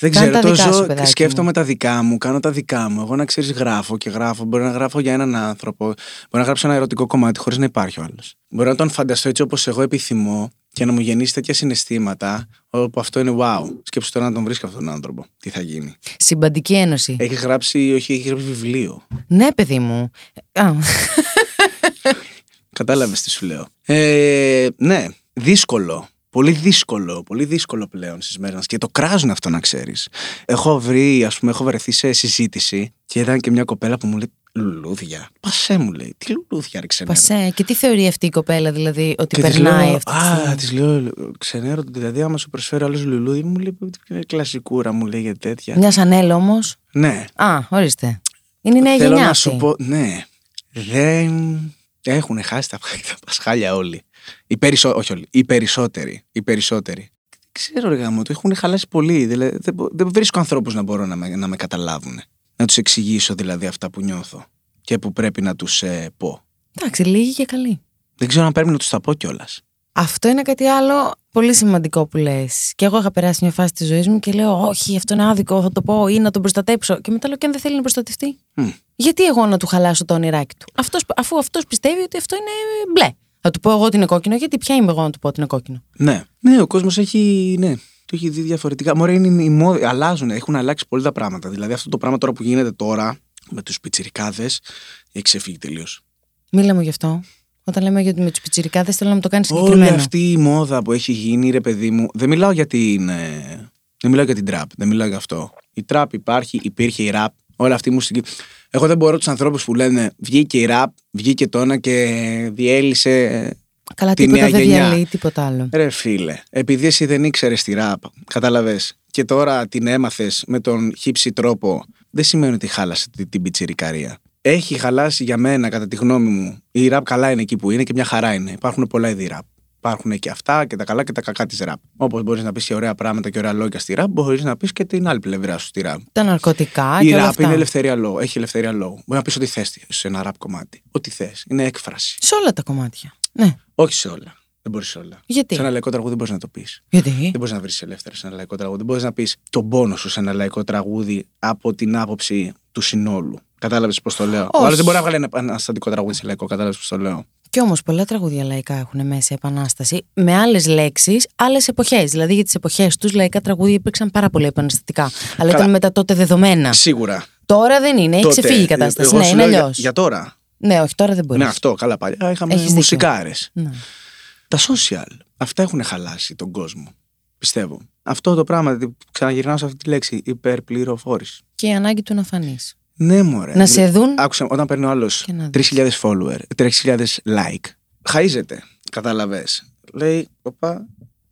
Speaker 4: Δεν
Speaker 3: Κάνε
Speaker 4: ξέρω.
Speaker 3: τα
Speaker 4: Το
Speaker 3: δικά σου,
Speaker 4: ζω,
Speaker 3: παιδάκι
Speaker 4: σκέφτομαι τα δικά μου, κάνω τα δικά μου. Εγώ να ξέρεις, γράφω και γράφω. Μπορεί να γράφω για έναν άνθρωπο. Μπορεί να γράψω ένα ερωτικό κομμάτι χωρίς να υπάρχει ο άλλος. Μπορεί να τον φανταστώ έτσι όπως εγώ επιθυμώ και να μου γεννήσει τέτοια συναισθήματα όπου αυτό είναι wow. Σκέψου τώρα να τον βρίσκω αυτόν τον άνθρωπο. Τι θα γίνει.
Speaker 3: Συμπαντική ένωση.
Speaker 4: Έχει γράψει, όχι, έχει γράψει βιβλίο.
Speaker 3: Ναι, παιδί μου. Α,
Speaker 4: Κατάλαβες τι σου λέω. Ε, ναι, δύσκολο. Πολύ δύσκολο, πολύ δύσκολο πλέον στις μέρες μας. Και το κράζουν αυτό να ξέρεις. Έχω βρει, ας πούμε, έχω βρεθεί σε συζήτηση και ήταν και μια κοπέλα που μου λέει Λουλούδια. Πασέ μου λέει. Τι λουλούδια ρε ξενέρο.
Speaker 3: πασέ. Και τι θεωρεί αυτή η κοπέλα, δηλαδή, ότι
Speaker 4: Και της
Speaker 3: περνάει
Speaker 4: λέω,
Speaker 3: αυτή τη
Speaker 4: Α,
Speaker 3: στιγμή;
Speaker 4: της λέω, ξενέρο, δηλαδή άμα σου προσφέρει άλλος λουλούδι, μου λέει είναι κλασικούρα, μου λέει για τέτοια.
Speaker 3: Μιας Σανέλ όμως;
Speaker 4: Ναι,
Speaker 3: Α, ορίστε. Είναι η νέα
Speaker 4: θέλω
Speaker 3: γενιά.
Speaker 4: να
Speaker 3: αυτή.
Speaker 4: σου πω, ναι, δεν έχουν χάσει τα, τα πασχάλια όλοι. Οι περισσο... Όχι όλοι, οι περισσότεροι. Οι περισσότεροι. Δεν ξέρω, ρε γάμο, το έχουν χαλάσει πολύ. Δηλαδή, δεν, μπο- δεν βρίσκω ανθρώπους να μπορούν να με, να με καταλάβουν. Να τους εξηγήσω δηλαδή αυτά που νιώθω και που πρέπει να τους πω.
Speaker 3: Εντάξει, λίγοι και καλοί.
Speaker 4: Δεν ξέρω αν πρέπει να τους τα πω κιόλας.
Speaker 3: Αυτό είναι κάτι άλλο πολύ σημαντικό που λες. Και εγώ είχα περάσει μια φάση της ζωής μου και λέω: Όχι, αυτό είναι άδικο, θα το πω ή να τον προστατέψω. Και μετά λέω: Και αν δεν θέλει να προστατευτεί. Γιατί εγώ να του χαλάσω το όνειράκι του; Αυτός, αφού αυτός πιστεύει ότι αυτό είναι μπλε. Θα του πω εγώ ότι είναι κόκκινο, γιατί ποια είμαι εγώ να του πω ότι είναι κόκκινο.
Speaker 4: Ναι. Ναι, ο κόσμος έχει. Ναι, το έχει δει διαφορετικά. Μωρέ, είναι οι μόδε. Αλλάζουν, έχουν αλλάξει πολύ τα πράγματα. Δηλαδή, αυτό το πράγμα τώρα που γίνεται τώρα με τους πιτσιρικάδες έχει ξεφύγει τελείως.
Speaker 3: Μίλα μου γι' αυτό. Όταν λέμε για με τους πιτσιρικάδες, θέλω να μου το κάνεις
Speaker 4: Όλη
Speaker 3: συγκεκριμένο.
Speaker 4: αυτή η μόδα που έχει γίνει, ρε παιδί μου. Δεν μιλάω για την. ε, Δεν μιλάω για την τραπ. Δεν μιλάω για αυτό. Η τραπ υπάρχει, υπήρχε η ραπ. Όλα αυτή η μουσική. Εγώ δεν μπορώ τους ανθρώπους που λένε βγήκε η ραπ, βγήκε το ένα και διέλυσε. Ε,
Speaker 3: Καλά,
Speaker 4: τη
Speaker 3: τίποτα
Speaker 4: νέα
Speaker 3: δεν
Speaker 4: γενιά.
Speaker 3: διαλύει τίποτα άλλο.
Speaker 4: Ρε φίλε, επειδή εσύ δεν ήξερες τη ραπ, κατάλαβες, και τώρα την έμαθες με τον χύψη τρόπο, δεν σημαίνει ότι χάλασε την, την πιτσιρικαρία. Έχει χαλάσει για μένα, κατά τη γνώμη μου. Η ραπ καλά είναι εκεί που είναι και μια χαρά είναι. Υπάρχουν πολλά είδη ραπ. Υπάρχουν και αυτά και τα καλά και τα κακά της ραπ. Όπως μπορείς να πεις και ωραία πράγματα και ωραία λόγια στη ραπ, μπορείς να πεις και την άλλη πλευρά σου στη ραπ.
Speaker 3: Τα ναρκωτικά
Speaker 4: Η
Speaker 3: και όλα
Speaker 4: ραπ
Speaker 3: αυτά.
Speaker 4: είναι ελευθερία λόγου. Έχει ελευθερία λόγου. Μπορεί να πεις ό,τι θες σε ένα ραπ κομμάτι. Ό,τι θες. Είναι έκφραση.
Speaker 3: Σε όλα τα κομμάτια. Ναι.
Speaker 4: Όχι σε όλα. Δεν μπορείς σε όλα.
Speaker 3: Γιατί;
Speaker 4: Σε ένα λαϊκό τραγούδι δεν μπορείς να το πεις.
Speaker 3: Γιατί;
Speaker 4: Δεν μπορείς να βρεις ελεύθερα σε ένα λαϊκό τραγούδι. Δεν μπορείς να πεις τον πόνο σου σε ένα λαϊκό τραγούδι από την άποψη του συνόλου. Κατάλαβες πώς το λέω; Ο
Speaker 3: Όχι.
Speaker 4: άλλο δεν μπορεί να βγάλει ένα επαναστατικό τραγούδι σε λαϊκό. Κατάλαβες πώς το λέω;
Speaker 3: Κι όμως πολλά τραγούδια λαϊκά έχουν μέσα επανάσταση με άλλες λέξεις, άλλες εποχές. Δηλαδή για τις εποχές τους λαϊκά τραγούδια υπήρξαν πάρα πολύ επαναστατικά. Αλλά
Speaker 4: Καλά.
Speaker 3: ήταν μετά τότε δεδομένα.
Speaker 4: Σίγουρα.
Speaker 3: Τώρα δεν είναι, έχει
Speaker 4: Τότε,
Speaker 3: ξεφύγει η κατάσταση.
Speaker 4: εγώ
Speaker 3: Ναι,
Speaker 4: σου
Speaker 3: είναι
Speaker 4: λέω για-
Speaker 3: αλλιώ.
Speaker 4: Για, τώρα.
Speaker 3: Ναι, όχι, τώρα δεν μπορείς.
Speaker 4: Ναι, αυτό. Καλά παλιά. Είχαμε
Speaker 3: Έχεις δίκιο.
Speaker 4: μουσικάρες.
Speaker 3: Ναι.
Speaker 4: Τα social. Αυτά έχουν χαλάσει τον κόσμο. Πιστεύω. Αυτό το πράγμα, ξαναγυρνάω σε αυτή τη λέξη, υπερπληροφόρηση.
Speaker 3: Και η ανάγκη του να φανείς.
Speaker 4: Ναι, μωρέ.
Speaker 3: Να σε δουν.
Speaker 4: Άκουσα, όταν παίρνει ο άλλος
Speaker 3: Και να δεις.
Speaker 4: 3.000 follower, 3.000 like, χαίζεται. Κατάλαβε. Λέει, οπα,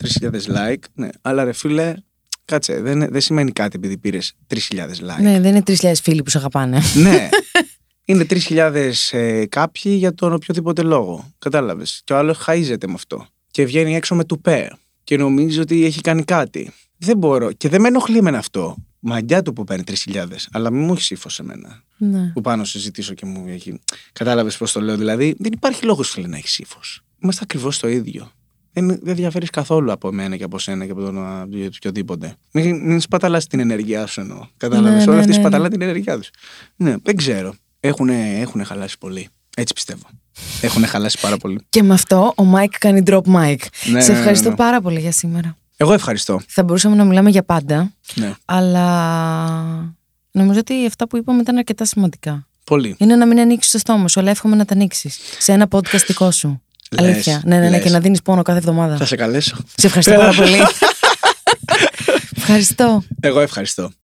Speaker 4: 3.000 like. Ναι, αλλά ρε φίλε, κάτσε, δεν, δεν σημαίνει κάτι επειδή πήρες 3.000 like.
Speaker 3: Ναι, δεν είναι 3.000 φίλοι που σε αγαπάνε.
Speaker 4: ναι. Είναι 3.000 ε, κάποιοι για τον οποιοδήποτε λόγο. Κατάλαβες. Και ο άλλος χαίζεται με αυτό. Και βγαίνει έξω με τουπέ. Και νομίζει ότι έχει κάνει κάτι. Δεν μπορώ. Και δεν με ενοχλεί εμένα αυτό. Μαγκιά του που παίρνει 3.000. Αλλά μην μου έχεις ύφο σε μένα.
Speaker 3: ναι.
Speaker 4: Που πάω να συζητήσω και μου έχει. Κατάλαβες πώς το λέω. Δηλαδή, δεν υπάρχει λόγος φίλε να έχεις ύφος. είμαστε ακριβώς το ίδιο. Δεν, δεν διαφέρεις καθόλου από μένα και από σένα και από τον α, οποιοδήποτε. Μην, μην σπαταλάς την ενέργειά σου εννοώ. Κατάλαβες.
Speaker 3: Ναι,
Speaker 4: Όλοι
Speaker 3: ναι,
Speaker 4: αυτοί
Speaker 3: ναι, ναι.
Speaker 4: σπαταλάν την ενέργειά τους. Ναι, δεν ξέρω. Έχουν έχουνε χαλάσει πολύ. Έτσι πιστεύω. Έχουν χαλάσει πάρα πολύ.
Speaker 3: Και με αυτό ο Μάικ κάνει drop mic.
Speaker 4: Ναι,
Speaker 3: Σε
Speaker 4: ναι,
Speaker 3: ευχαριστώ
Speaker 4: ναι.
Speaker 3: πάρα πολύ για σήμερα.
Speaker 4: Εγώ ευχαριστώ.
Speaker 3: Θα μπορούσαμε να μιλάμε για πάντα,
Speaker 4: Ναι,
Speaker 3: αλλά νομίζω ότι αυτά που είπαμε ήταν αρκετά σημαντικά.
Speaker 4: πολύ.
Speaker 3: Είναι να μην ανοίξεις το στόμα σου, αλλά εύχομαι να τα ανοίξεις. Σε ένα podcast δικό σου.
Speaker 4: Λες,
Speaker 3: Αλήθεια. Ναι, ναι, ναι,
Speaker 4: λες.
Speaker 3: και να δίνεις πόνο κάθε εβδομάδα.
Speaker 4: Θα σε καλέσω.
Speaker 3: Σε ευχαριστώ πάρα πολύ. ευχαριστώ.
Speaker 4: Εγώ ευχαριστώ.